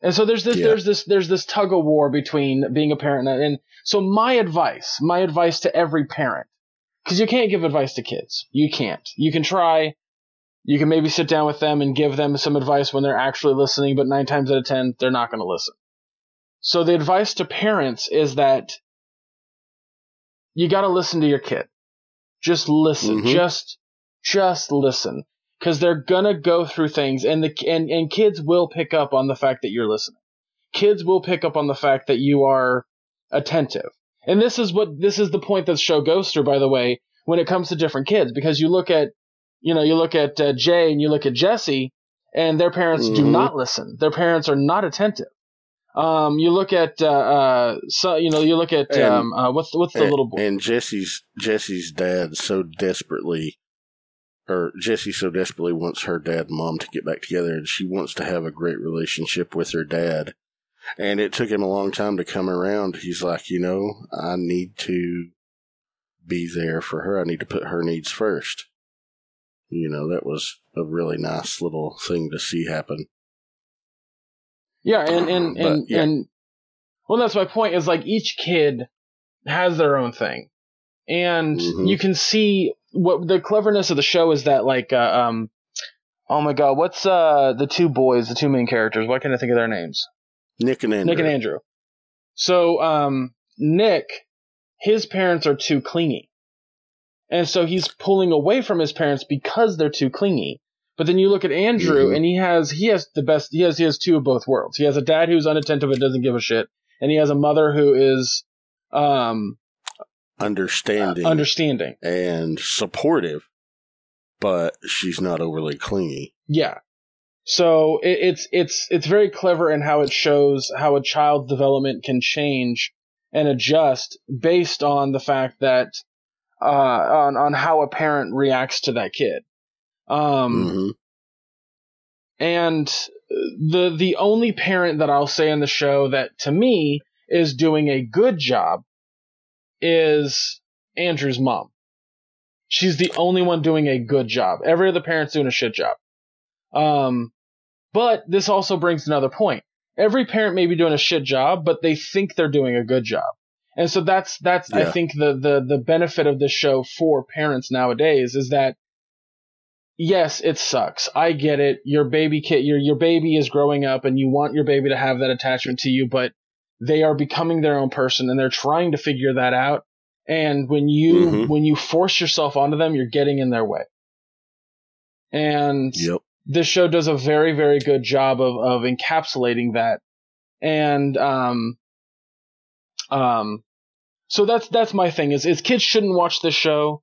And so there's this, Yeah. there's this, there's this tug of war between being a parent and, and so my advice, my advice to every parent, because you can't give advice to kids. You can't. You can try. You can maybe sit down with them and give them some advice when they're actually listening, but nine times out of ten, they're not going to listen. So the advice to parents is that you got to listen to your kid. Just listen. Mhm. Just, just listen. Cause they're gonna go through things and the, and, and kids will pick up on the fact that you're listening. Kids will pick up on the fact that you are attentive. And this is what, this is the point that show goes through, by the way, when it comes to different kids, because you look at, you know, you look at uh, Jay and you look at Jesse, and their parents do Mhm. not listen. Their parents are not attentive. Um, you look at, uh, uh, so, you know, you look at, And- um, uh, what's, what's the and, little boy? and Jesse's Jesse's dad so desperately, or Jesse so desperately wants her dad and mom to get back together, and she wants to have a great relationship with her dad. And it took him a long time to come around. He's like, you know, I need to be there for her. I need to put her needs first. You know, that was a really nice little thing to see happen. Yeah, and and But, and, yeah. and well, that's my point. Is like each kid has their own thing, and Mhm. you can see what the cleverness of the show is that like uh, um, oh my god, what's uh the two boys, the two main characters? Why can't I think of their names? Nick and Andrew. Nick and Andrew. So um, Nick, his parents are too clingy, and so he's pulling away from his parents because they're too clingy. But then you look at Andrew, Mhm. and he has he has the best. He has he has two of both worlds. He has a dad who's unattentive and doesn't give a shit, and he has a mother who is um Understanding understanding. and supportive, but she's not overly clingy. Yeah. So it, it's it's it's very clever in how it shows how a child's development can change and adjust based on the fact that uh, on on how a parent reacts to that kid. Um, hmm and the the only parent that I'll say in the show that to me is doing a good job is Andrew's mom. She's the only one doing a good job. Every other parent's doing a shit job. Um, but this also brings another point. Every parent may be doing a shit job, but they think they're doing a good job. And so that's that's I think the the the benefit of this show for parents nowadays is that yes, it sucks. I get it. Your baby kid, your your baby is growing up, and you want your baby to have that attachment to you, but they are becoming their own person, and they're trying to figure that out. And when you Mhm. when you force yourself onto them, you're getting in their way. And Yep. this show does a very very good job of of encapsulating that. And um um so that's that's my thing is is kids shouldn't watch this show,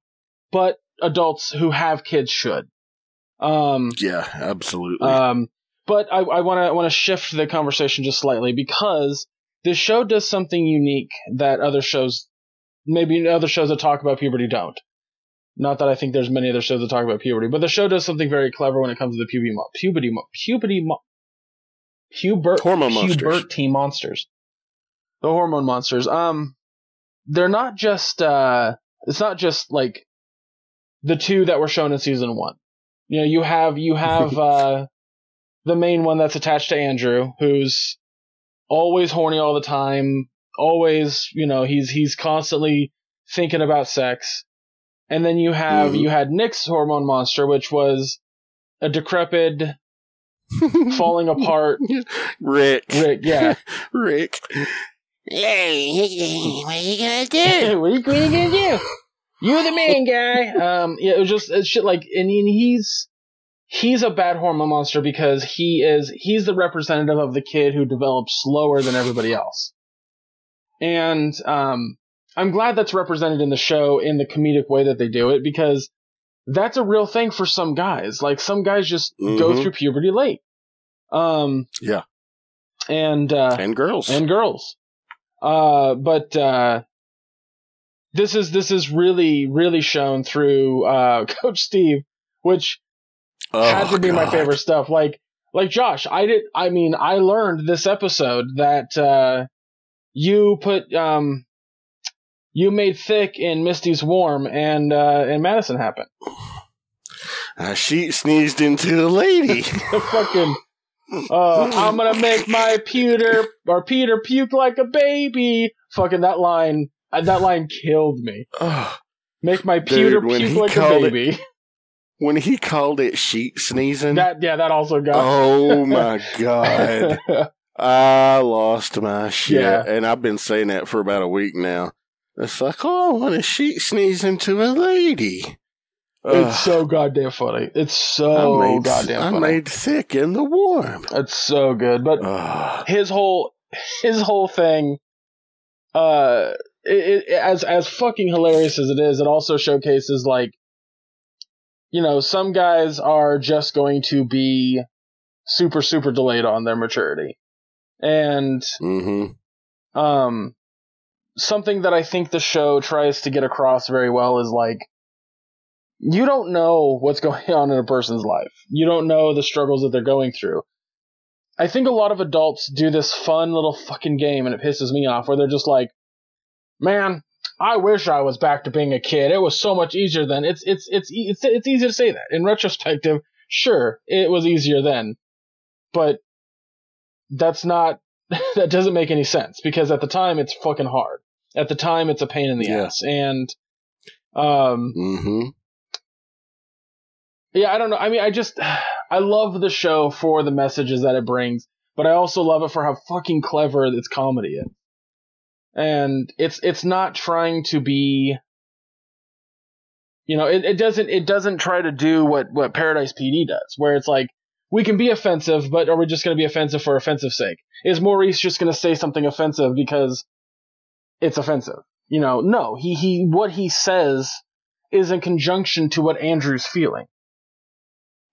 but adults who have kids should. Um Yeah, absolutely. um, but I, I want to want to shift the conversation just slightly because this show does something unique that other shows, maybe other shows that talk about puberty don't. Not that I think there's many other shows that talk about puberty, but the show does something very clever when it comes to the puberty, mo- puberty, mo- puberty, mo- pubert, Hormone monsters. puberty monsters, the hormone monsters. Um, they're not just uh, it's not just like the two that were shown in season one. You know, you have you have <laughs> uh, the main one that's attached to Andrew, who's always horny all the time, always, you know, he's he's constantly thinking about sex. And then you have Mhm. you had Nick's hormone monster, which was a decrepit, <laughs> falling apart <laughs> Rick. Rick. Yeah, Rick. Hey, what are you gonna do? what, are you, what are you gonna do? You're the main guy. Um, yeah, it was just it's shit like, and, and he's he's a bad hormone monster because he is he's the representative of the kid who develops slower than everybody else. And um, I'm glad that's represented in the show in the comedic way that they do it because that's a real thing for some guys. Like some guys just go Mhm. through puberty late. Um, Yeah. and uh, and girls. and girls. Uh, but uh, this is this is really really shown through uh, <laughs> Coach Steve, which oh, had to be my favorite stuff. Like like Josh, I did. I mean, I learned this episode that uh, you put um, you made thick in Misty's warm, and uh, and Madison happened. Uh, she sneezed into the lady. <laughs> The fucking. Uh, <laughs> I'm gonna make my Peter or Peter puke like a baby. Fucking that line. uh, That line killed me. Make my Peter when puke like a called it- baby. <laughs> when he called it sheet sneezing. That yeah, that also got. oh <laughs> my god. I lost my shit. Yeah. And I've been saying that for about a week now. It's like, oh, when a sheet sneeze into a lady. It's so goddamn funny. It's so made, goddamn I funny. made thick in the warm. It's so good, but Ugh. his whole his whole thing, uh, it, it, as as fucking hilarious as it is, it also showcases like, you know, some guys are just going to be super super delayed on their maturity, and mm-hmm. um, something that I think the show tries to get across very well is like, you don't know what's <laughs> going on in a person's life. You don't know the struggles that they're going through. I think a lot of adults do this fun little fucking game and it pisses me off where they're just like, man, I wish I was back to being a kid. It was so much easier then. It's, it's, it's, it's, it's easy to say that. In retrospective, sure, it was easier then. But that's not, <laughs> that doesn't make any sense because at the time it's fucking hard. At the time it's a pain in the Yeah. ass. And, um, Mm-hmm. Yeah, I don't know. I mean, I just, <sighs> I love the show for the messages that it brings, but I also love it for how fucking clever its comedy is. And it's, it's not trying to be, you know, it, it doesn't, it doesn't try to do what, what Paradise PD does, where it's like, we can be offensive, but are we just going to be offensive for offensive sake? Is Maurice just going to say something offensive because it's offensive? You know, no, he, he, what he says is in conjunction to what Andrew's feeling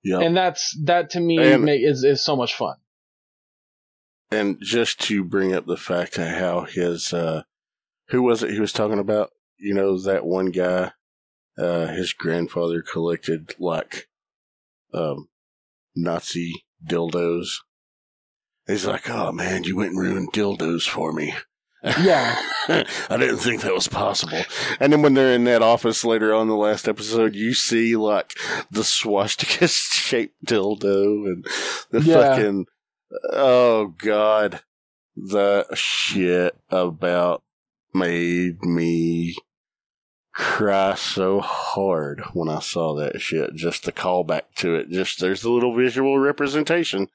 Yep. and that's that to me And- is is so much fun. And just to bring up the fact of how his, uh, who was it he was talking about? You know, that one guy, uh, his grandfather collected like, um, Nazi dildos. He's like, oh man, you went and ruined dildos for me. Yeah, <laughs> I didn't think that was possible. And then when they're in that office later on in the last episode, you see like the swastika <laughs> shaped dildo and the Yeah. fucking oh god, the shit about made me cry so hard when I saw that shit. Just the callback to it. Just there's the little visual representation.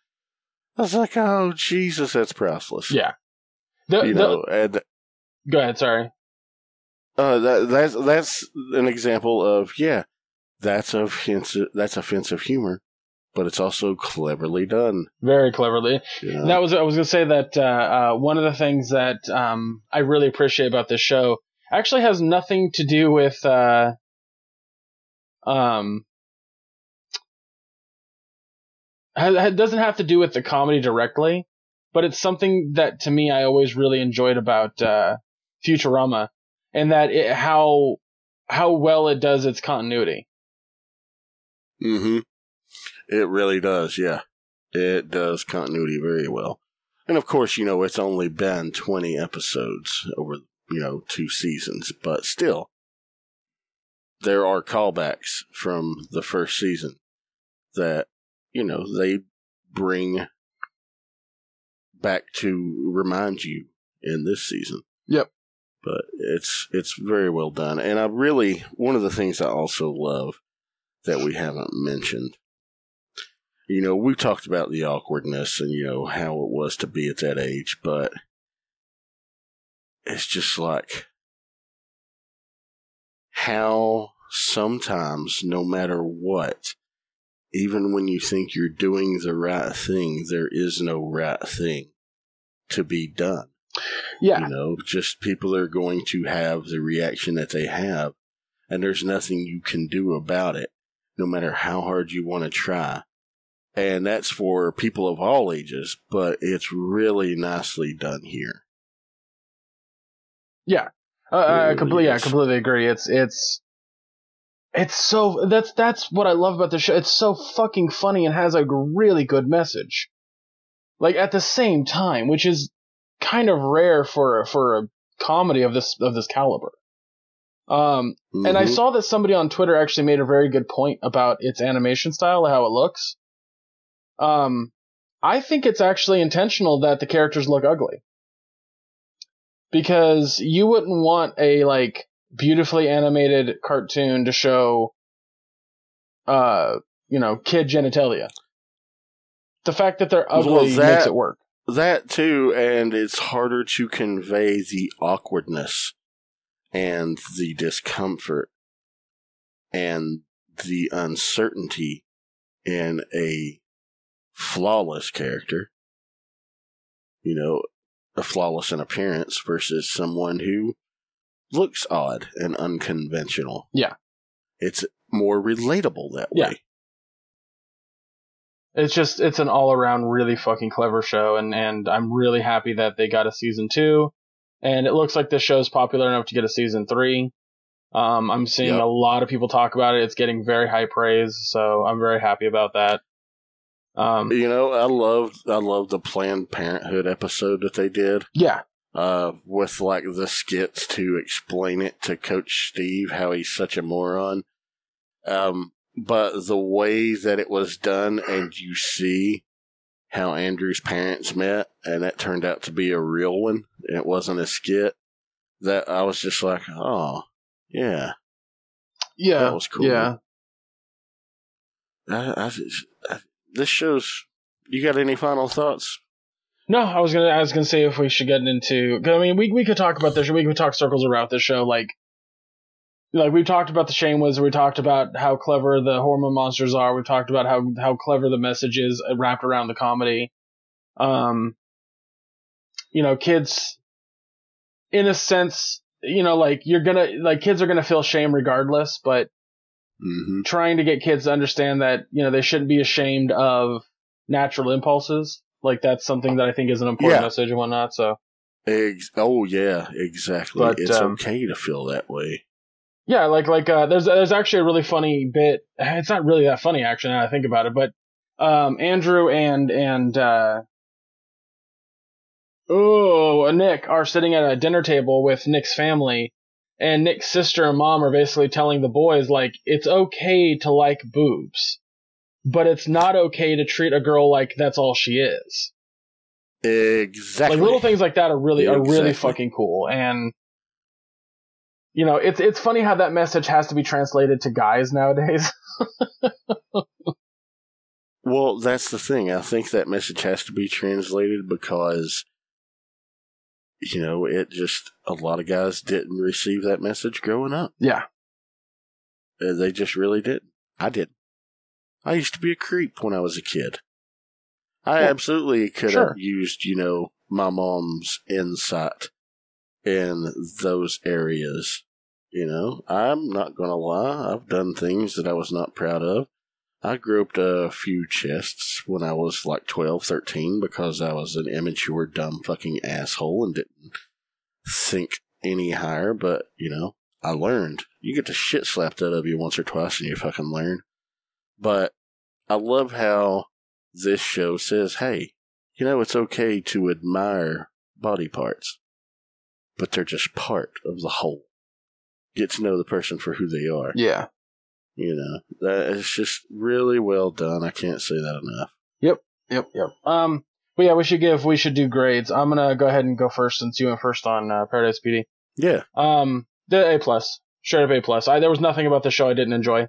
I was like, oh Jesus, that's priceless. yeah. The, You the- know, and go ahead. Sorry. uh, that, that's that's an example of yeah, that's offensive. That's offensive humor, but it's also cleverly done. Very cleverly. Know? That was I was gonna say that uh, uh, one of the things that um, I really appreciate about this show actually has nothing to do with uh, um. ha- doesn't have to do with the comedy directly, but it's something that to me I always really enjoyed about uh, Futurama, and that it, how how well it does its continuity. hmm It really does. Yeah, it does continuity very well. And of course, you know it's only been twenty episodes over you know two seasons, but still, there are callbacks from the first season that you know they bring back to remind you in this season. Yep. But it's it's very well done, and I really one of the things I also love that we haven't mentioned. You know, we talked about the awkwardness and you know how it was to be at that age, but it's just like how sometimes, no matter what, even when you think you're doing the right thing, there is no right thing to be done. Yeah, You know, just people are going to have the reaction that they have, and there's nothing you can do about it, no matter how hard you want to try. and that's for people of all ages, but it's really nicely done here. Yeah, uh, I completely, yeah, I completely agree. It's it's it's so that's that's what I love about the show. It's so fucking funny and has a really good message. Like at the same time, which is kind of rare for for a comedy of this of this caliber. Um, and I Mhm. saw that somebody on Twitter actually made a very good point about its animation style, how it looks. Um, I think it's actually intentional that the characters look ugly. Because you wouldn't want a like beautifully animated cartoon to show uh, you know, kid genitalia. The fact that they're Well, ugly that- makes it work. that too, and it's harder to convey the awkwardness and the discomfort and the uncertainty in a flawless character. You know, a flawless in appearance versus someone who looks odd and unconventional. Yeah. It's more relatable that Yeah. way. It's just it's an all around really fucking clever show and and I'm really happy that they got a season 2 and it looks like this show's popular enough to get a season 3. Um I'm seeing Yep. a lot of people talk about it. It's getting very high praise, so I'm very happy about that. Um You know, I loved I loved the Planned Parenthood episode that they did. yeah. uh, with like the skits to explain it to Coach Steve how he's such a moron. Um, but the way that it was done, and you see how Andrew's parents met, and that turned out to be a real one, it wasn't a skit. That I was just like, oh, yeah, Yeah. That was cool. Yeah. I, I, I, this shows. You got any final thoughts? No, I was gonna. I was gonna say if we should get into. 'cause, I mean, we we could talk about this. We could talk circles around this show. Like, like we've talked about the Shameless. We talked about how clever the hormone monsters are. We've talked about how how clever the message is wrapped around the comedy. Um, you know, kids, in a sense, you know, like you're gonna like kids are gonna feel shame regardless, but Mm-hmm. trying to get kids to understand that you know they shouldn't be ashamed of natural impulses. Like that's something that I think is an important Yeah. message and whatnot. So Ex- oh yeah, exactly. But, it's um, okay to feel that way. Yeah, like like uh, there's there's actually a really funny bit. <sighs> It's not really that funny actually. Now that I think about it, but um, Andrew and and uh, oh Nick are sitting at a dinner table with Nick's family, and Nick's sister and mom are basically telling the boys like it's okay to like boobs, but it's not okay to treat a girl like that's all she is. Exactly. Like little things like that are really are really fucking cool, and you know it's it's funny how that message has to be translated to guys nowadays. <laughs> Well, that's the thing. I think that message has to be translated because, you know, it just, a lot of guys didn't receive that message growing up. yeah, Uh, They just really didn't. I didn't. I used to be a creep when I was a kid. I Well, absolutely could sure. have used, you know, my mom's insight in those areas. You know, I'm not going to lie. I've done things that I was not proud of. I groped a few chests when I was like 12, 13 because I was an immature, dumb fucking asshole and didn't think any higher. But, you know, I learned. You get the shit slapped out of you once or twice and you fucking learn. But I love how this show says, hey, you know, it's okay to admire body parts, but they're just part of the whole. Get to know the person for who they are. yeah, You know, that it's just really well done. I can't say that enough. yep, yep. Yep. Um, but yeah, we should give we should do grades. I'm gonna go ahead and go first since you went first on uh, Paradise PD. Yeah. Um, the A plus, straight up A plus. I there was nothing about the show I didn't enjoy.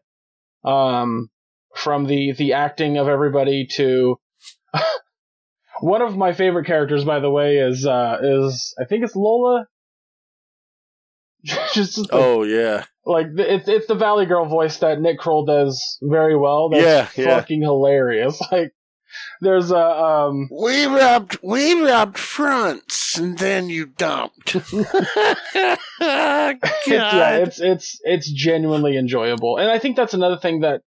Um, from the the acting of everybody to <laughs> one of my favorite characters, by the way, is uh is I think it's Lola. <laughs> Just the- Oh, yeah. like it's it's the Valley Girl voice that Nick Kroll does very well. That's Yeah, yeah. fucking hilarious. <laughs> Like there's a um We rubbed, we rubbed fronts and then you dumped. <laughs> God. yeah, it's it's it's genuinely enjoyable, and I think that's another thing that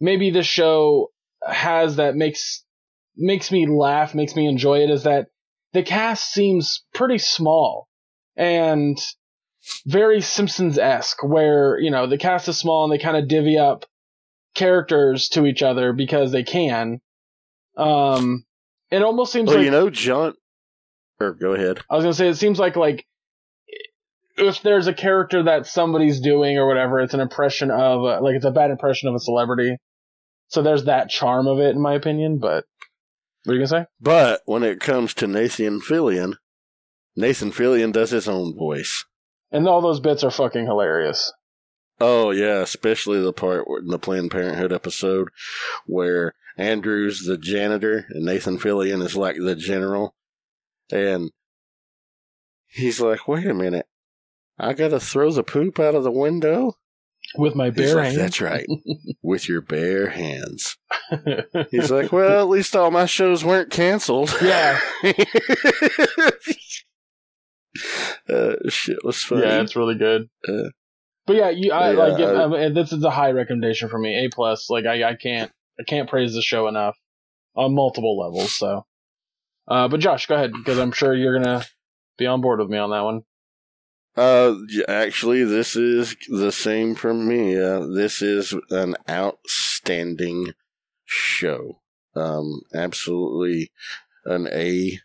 maybe this show has that makes makes me laugh, makes me enjoy it is that the cast seems pretty small and very Simpsons esque, where you know the cast is small and they kind of divvy up characters to each other because they can. Um, it almost seems Well, like you know, John. Or go ahead. I was gonna say it seems like like if there's a character that somebody's doing or whatever, it's an impression of a, like it's a bad impression of a celebrity. So there's that charm of it, in my opinion. But what are you gonna say? But when it comes to Nathan Fillion, Nathan Fillion does his own voice. And all those bits are fucking hilarious. Oh yeah, especially the part in the Planned Parenthood episode where Andrew's the janitor and Nathan Fillion is like the general, and he's like, "Wait a minute, I gotta throw the poop out of the window." With my bare like, hands. That's right, <laughs> with your bare hands. <laughs> He's like, "Well, at least all my shows weren't canceled." yeah, <laughs> uh, shit was funny. yeah, it's really good. Uh, but yeah, you, I yeah, like. It, I- I this is a high recommendation for me. A plus. Like I, I can't, I can't praise the show enough on multiple levels. So, uh, but Josh, go ahead because I'm sure you're gonna be on board with me on that one. Uh, actually, this is the same for me. Uh, this is an outstanding show. Um, absolutely an A.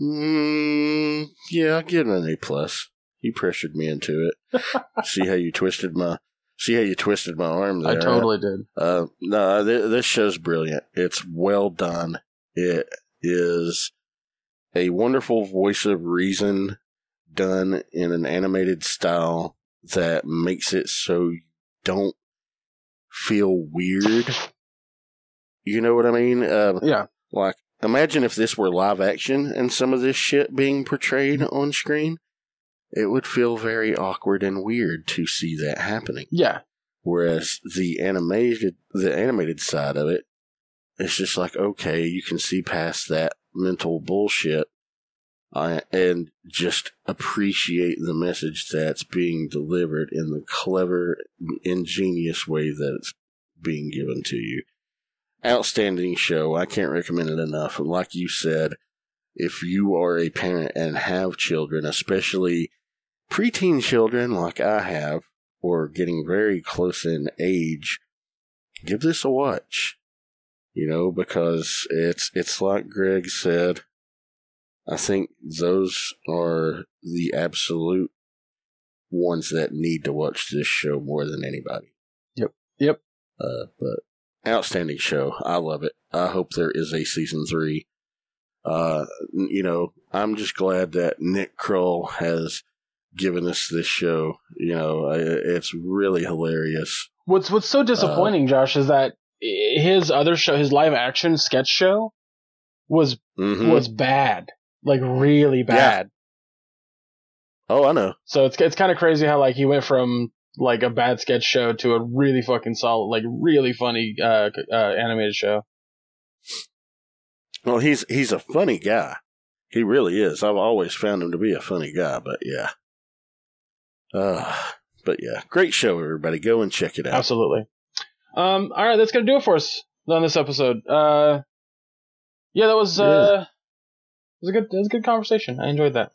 Mm, yeah, I'll give it an A plus. You pressured me into it. <laughs> see how you twisted my, see how you twisted my arm there. I totally did. Uh, no, th- this show's brilliant. It's well done. It is a wonderful voice of reason done in an animated style that makes it so you don't feel weird. You know what I mean? Uh, Yeah, like, imagine if this were live action and some of this shit being portrayed on screen. It would feel very awkward and weird to see that happening. yeah, Whereas the animated the animated side of it, it's just like okay, you can see past that mental bullshit, uh, and just appreciate the message that's being delivered in the clever, ingenious way that it's being given to you. Outstanding show. I can't recommend it enough. Like you said, if you are a parent and have children, especially preteen children like I have, or getting very close in age, give this a watch. You know, because it's it's like Greg said. I think those are the absolute ones that need to watch this show more than anybody. Yep. Yep. Uh, but outstanding show. I love it. I hope there is a season three. Uh, you know, I'm just glad that Nick Kroll has given us this show. You know, it's really hilarious. What's what's so disappointing, Josh, is that his other show, his live action sketch show, was hmm was bad, like really bad. Oh, I know. So it's it's kind of crazy how like he went from like a bad sketch show to a really fucking solid, like really funny uh, uh animated show. Well, he's he's a funny guy. He really is. I've always found him to be a funny guy. But yeah. Uh, but yeah, great show, everybody. Go and check it out. Absolutely. Um. All right, that's gonna do it for us on this episode. Uh. Yeah, that was uh. It was a good. It was a good conversation. I enjoyed that.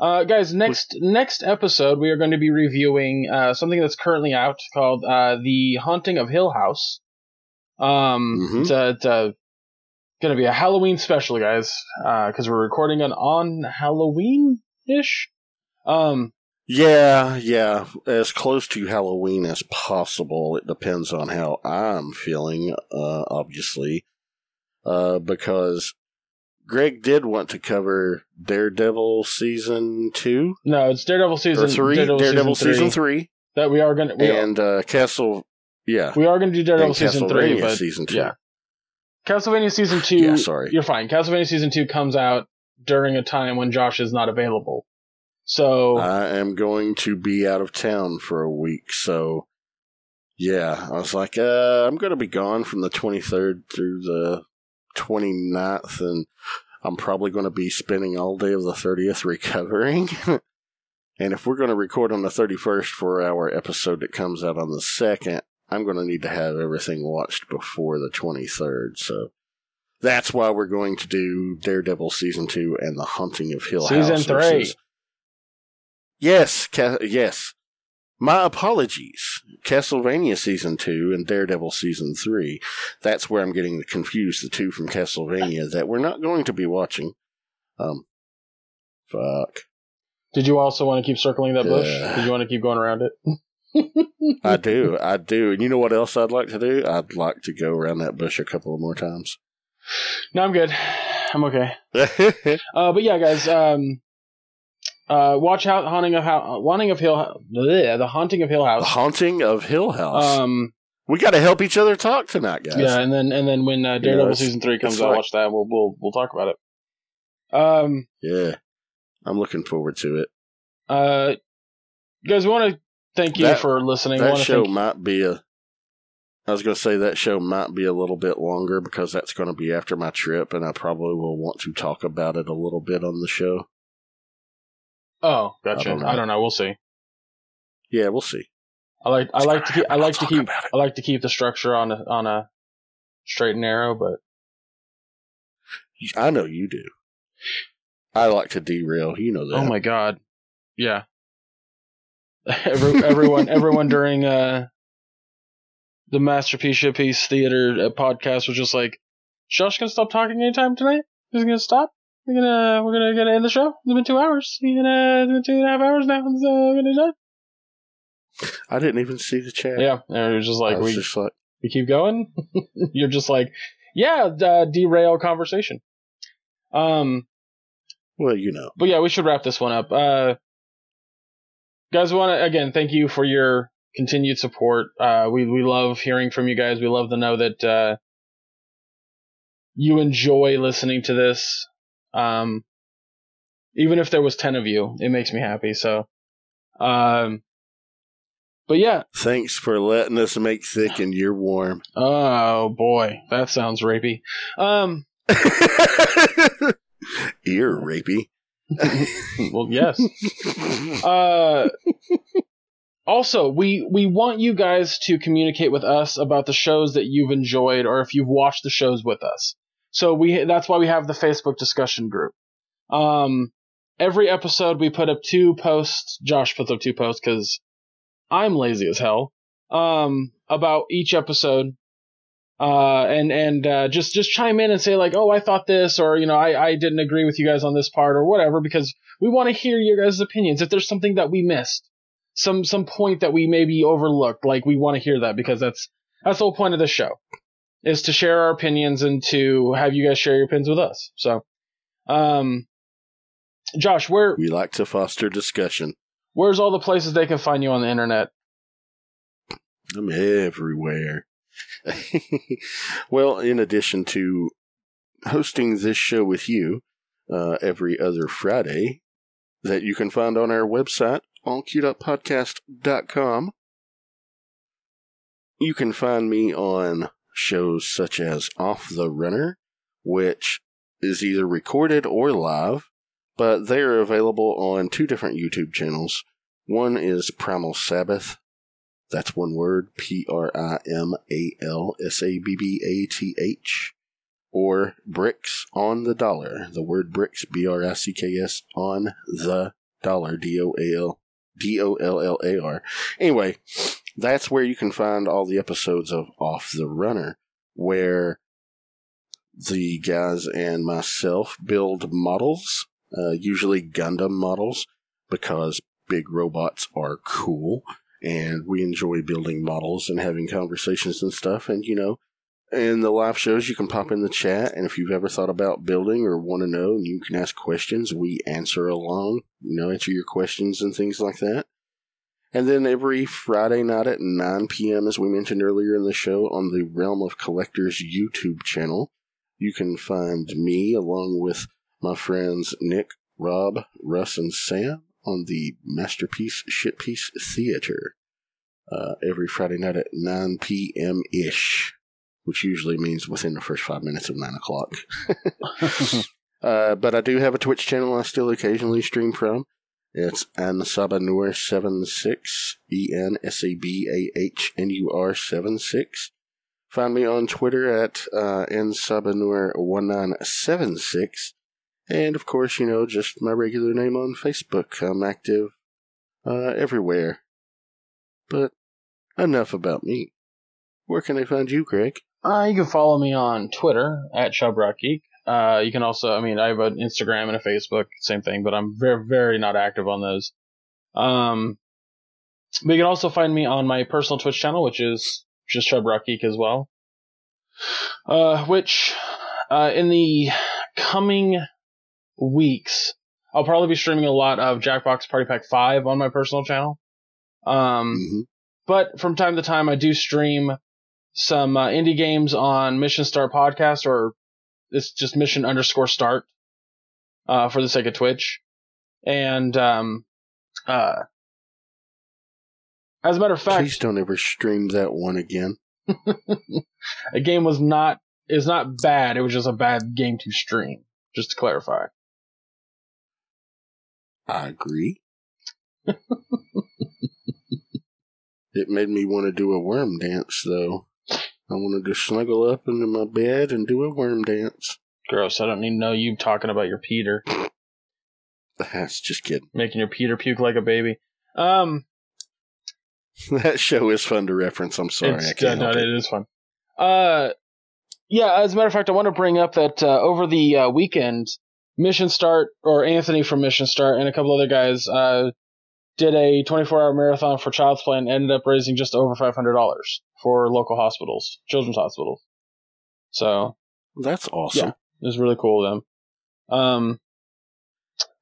Uh, guys, next next episode we are going to be reviewing uh something that's currently out called uh the Haunting of Hill House. Um, Mhm. it's, a, it's a gonna be a Halloween special, guys. Uh, because we're recording it on Halloween ish. Um, Yeah, yeah, as close to Halloween as possible. It depends on how I'm feeling, uh, obviously, uh, because Greg did want to cover Daredevil season two no, it's Daredevil season or three, Daredevil, season, three, three, that we are gonna we, are, and uh, Castle. Yeah, we are gonna do Daredevil season three, Castlevania but season two. yeah. Castlevania season two. Yeah, sorry. You're fine. Castlevania season two comes out during a time when Josh is not available. So I am going to be out of town for a week, so yeah, I was like, uh, I'm going to be gone from the 23rd through the 29th, and I'm probably going to be spending all day of the 30th recovering. <laughs> and if we're going to record on the 31st for our episode that comes out on the 2nd, I'm going to need to have everything watched before the 23rd. So that's why we're going to do Daredevil season two and The Haunting of Hill House. Season three. Yes, ca- yes. My apologies. Castlevania season two and Daredevil season three. That's where I'm getting confused. The two from Castlevania that we're not going to be watching. Um, fuck. Did you also want to keep circling that bush? Did you want to keep going around it? <laughs> I do, I do. And you know what else I'd like to do? I'd like to go around that bush a couple of more times. No, I'm good. I'm okay. <laughs> Uh, but yeah, guys, um, uh, watch out, haunting of How, haunting of Hill, bleh, the haunting of Hill House, the Haunting of Hill House. Um, we got to help each other talk tonight, guys. yeah, and then and then when uh, Daredevil it's- season three comes out, like- watch that. We'll we'll we'll talk about it. Um, Yeah. I'm looking forward to it. uh, guys, we want to thank you That- for listening. That show thank might be a. I was going to say that show might be a little bit longer because that's going to be after my trip, and I probably will want to talk about it a little bit on the show. Oh, gotcha. I don't know. I don't know. We'll see. Yeah, we'll see. I like I like gonna to keep I like to keep. I like to keep the structure on a on a straight and narrow, but I know you do. I like to derail. You know that. oh my god, yeah. <laughs> Every, <laughs> everyone everyone during uh the masterpiece Shitpiece theater uh, podcast was just like, "Josh gonna stop talking anytime tonight? He's gonna stop." We're gonna we're gonna gonna end the show. It's been two hours. We're gonna it's been two and a half hours now. It's, uh, we're gonna done. I didn't even see the chat. Yeah, and it was just like was we just like, we keep going. <laughs> You're just like, yeah, uh, derail conversation. Um, well, you know. but yeah, we should wrap this one up. Uh, guys, want to again thank you for your continued support. Uh, we we love hearing from you guys. We love to know that uh, you enjoy listening to this. Um, even if there was ten of you, it makes me happy. So, um, but yeah, Thanks for letting us make thick and you're warm. oh boy, that sounds rapey. Um. <laughs> Ear rapey. <laughs> well, yes. Uh, also, we we want you guys to communicate with us about the shows that you've enjoyed, or if you've watched the shows with us. So we that's why we have the Facebook discussion group. Um, every episode we put up two posts. Josh puts up two posts because I'm lazy as hell. Um, about each episode. Uh, and, and, uh, just, just chime in and say like, oh, I thought this, or, you know, I, I didn't agree with you guys on this part, or whatever, because we want to hear your guys' opinions. If there's something that we missed, some, some point that we maybe overlooked, like, we want to hear that because that's, that's the whole point of the show is to share our opinions and to have you guys share your opinions with us. So, um, Josh, where, we like to foster discussion. where's all the places they can find you on the internet? I'm everywhere. <laughs> well, in addition to hosting this show with you uh, every other Friday, that you can find on our website, allqueueduppodcast.com. You can find me on shows such as Off the Runner, which is either recorded or live, but they are available on two different YouTube channels. One is Primal Sabbath, that's one word P R I M A L S A B B A T H. Or Bricks on the Dollar. The word bricks, B R I C K S, on the dollar, D O A L D O L L A R. Anyway, that's where you can find all the episodes of Off the Runner, where the guys and myself build models, uh, usually Gundam models, because big robots are cool and we enjoy building models and having conversations and stuff. And you know, in the live shows, you can pop in the chat, and if you've ever thought about building or want to know, you can ask questions. We answer along, you know, answer your questions and things like that. And then every Friday night at 9 p.m., as we mentioned earlier in the show, on the Realm of Collectors YouTube channel, you can find me along with my friends Nick, Rob, Russ, and Sam on the Masterpiece Shitpiece Theater uh, every Friday night at 9 p.m. ish, which usually means within the first five minutes of 9 o'clock. <laughs> <laughs> uh, but I do have a Twitch channel I still occasionally stream from. It's Ensabahnur76, E N S A B A H N U R 76. Find me on Twitter at uh, Ensabahnur1976. And of course, you know, just my regular name on Facebook. I'm active uh, everywhere. But enough about me. Where can I find you, Greg? Uh, you can follow me on Twitter at ShubrockGeek. Uh, you can also, I mean, I have an Instagram and a Facebook, same thing, but I'm very, very not active on those. Um, but you can also find me on my personal Twitch channel, which is just ShubrockGeek as well. Uh, which, uh, in the coming weeks, I'll probably be streaming a lot of Jackbox Party Pack 5 on my personal channel. Um, hmm but from time to time, I do stream some uh, indie games on Mission Start Podcast, or it's just Mission underscore Start, uh, for the sake of Twitch. And um, uh, as a matter of fact, Please don't ever stream that one again. <laughs> a game was not is not bad. It was just a bad game to stream. Just to clarify. I agree. <laughs> it made me want to do a worm dance, though. I wanted to snuggle up into my bed and do a worm dance. Gross. I don't need to know you talking about your Peter, <laughs> That's just kidding. making your Peter puke like a baby. Um, <laughs> That show is fun to reference. I'm sorry, it's, I can't no, help it it. is fun. Uh, yeah. As a matter of fact, I want to bring up that uh, over the uh, weekend, Mission Start or Anthony from Mission Start and a couple other guys uh, did a 24-hour marathon for Child's Play and ended up raising just over $500 for local hospitals, children's hospitals. So That's awesome. it was really cool of them. Um,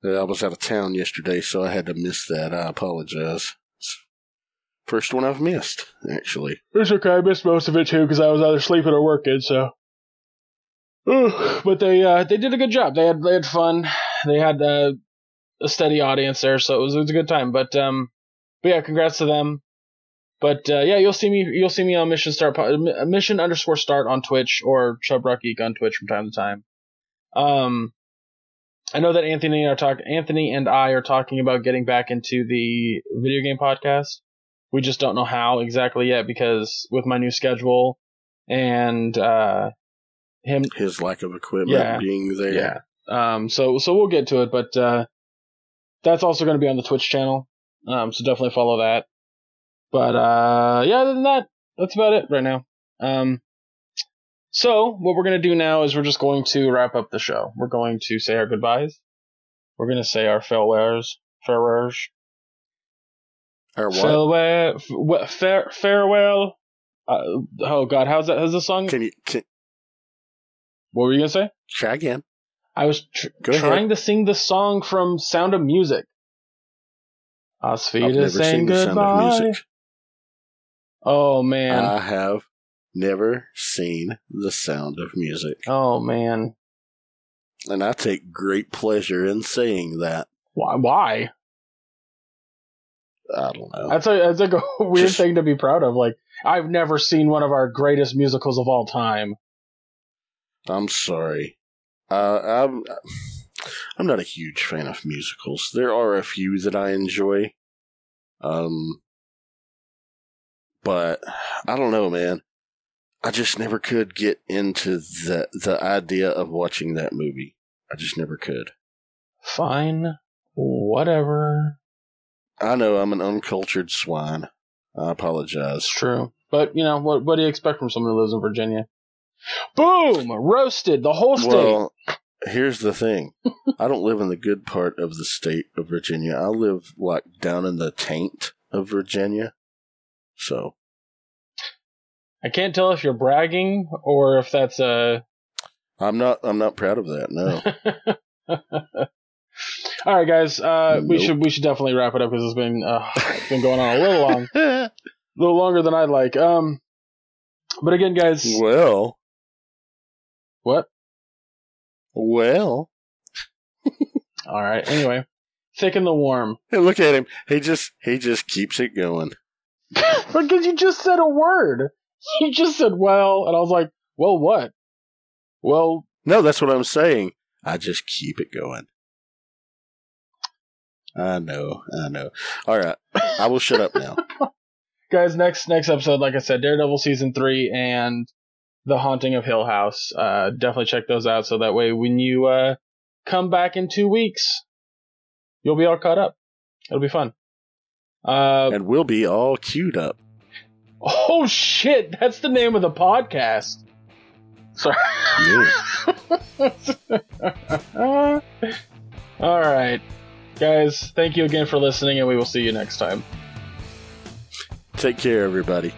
I was out of town yesterday, so I had to miss that. I apologize. First one I've missed, actually. It's okay. I missed most of it too because I was either sleeping or working. So, but they uh, they did a good job. They had they had fun. They had uh, a steady audience there, so it was, it was a good time. But um, but yeah, congrats to them. But uh, yeah, you'll see me you'll see me on Mission Start Mission underscore Start on Twitch or Chubrock Geek on Twitch from time to time. Um, I know that Anthony and I are talk Anthony and I are talking about getting back into the video game podcast. We just don't know how exactly yet because with my new schedule and uh him His lack of equipment Yeah. being there. yeah. Um so so we'll get to it, but uh that's also going to be on the Twitch channel. Um so definitely follow that. But uh yeah, other than that, that's about it right now. Um so what we're going to do now is we're just going to wrap up the show. We're going to say our goodbyes. We're going to say our farewells, farewells, Or what? farewell, f- fare, farewell. Uh, oh God, how's that? How's the song? can you can, What were you gonna say? try again? I was tr- trying to sing the song from Sound of Music. I've Asfida never saying seen the sound of goodbye. Oh man. I have never seen the sound of music. oh man. And I take great pleasure in saying that. Why? Why? I don't know. That's a that's like a <laughs> weird Just- thing to be proud of. Like I've never seen one of our greatest musicals of all time. I'm sorry. Uh, I'm I'm not a huge fan of musicals. There are a few that I enjoy. Um, but I don't know, man. I just never could get into the the idea of watching that movie. I just never could. Fine. Whatever. I know I'm an uncultured swine. I apologize. It's true. But you know what? What do you expect from someone who lives in Virginia? Boom! Roasted the whole state. Well, here's the thing. I don't live in the good part of the state of Virginia. I live like down in the taint of Virginia. So I can't tell if you're bragging or if that's a. I'm not I'm not proud of that, no. <laughs> All right, guys. Uh, we should we should definitely wrap it up because it's been uh, it's been going on a little long, <laughs> a little longer than I'd like. Um, but again, guys, well what? well All right. Anyway, thick and the warm. hey, look at him. He just he just keeps it going. <laughs> because you just said a word. You just said well, and I was like, well, what? Well, No, that's what I'm saying. I just keep it going. I know, I know. All right, I will shut up now. <laughs> Guys, next next episode, like I said, Daredevil season three and The Haunting of Hill House. Uh, definitely check those out so that way when you uh, come back in two weeks, you'll be all caught up. It'll be fun. Uh, and we'll be all queued up. Oh shit! That's the name of the podcast. Sorry. Yeah. <laughs> All right, guys. Thank you again for listening, and we will see you next time. Take care, everybody.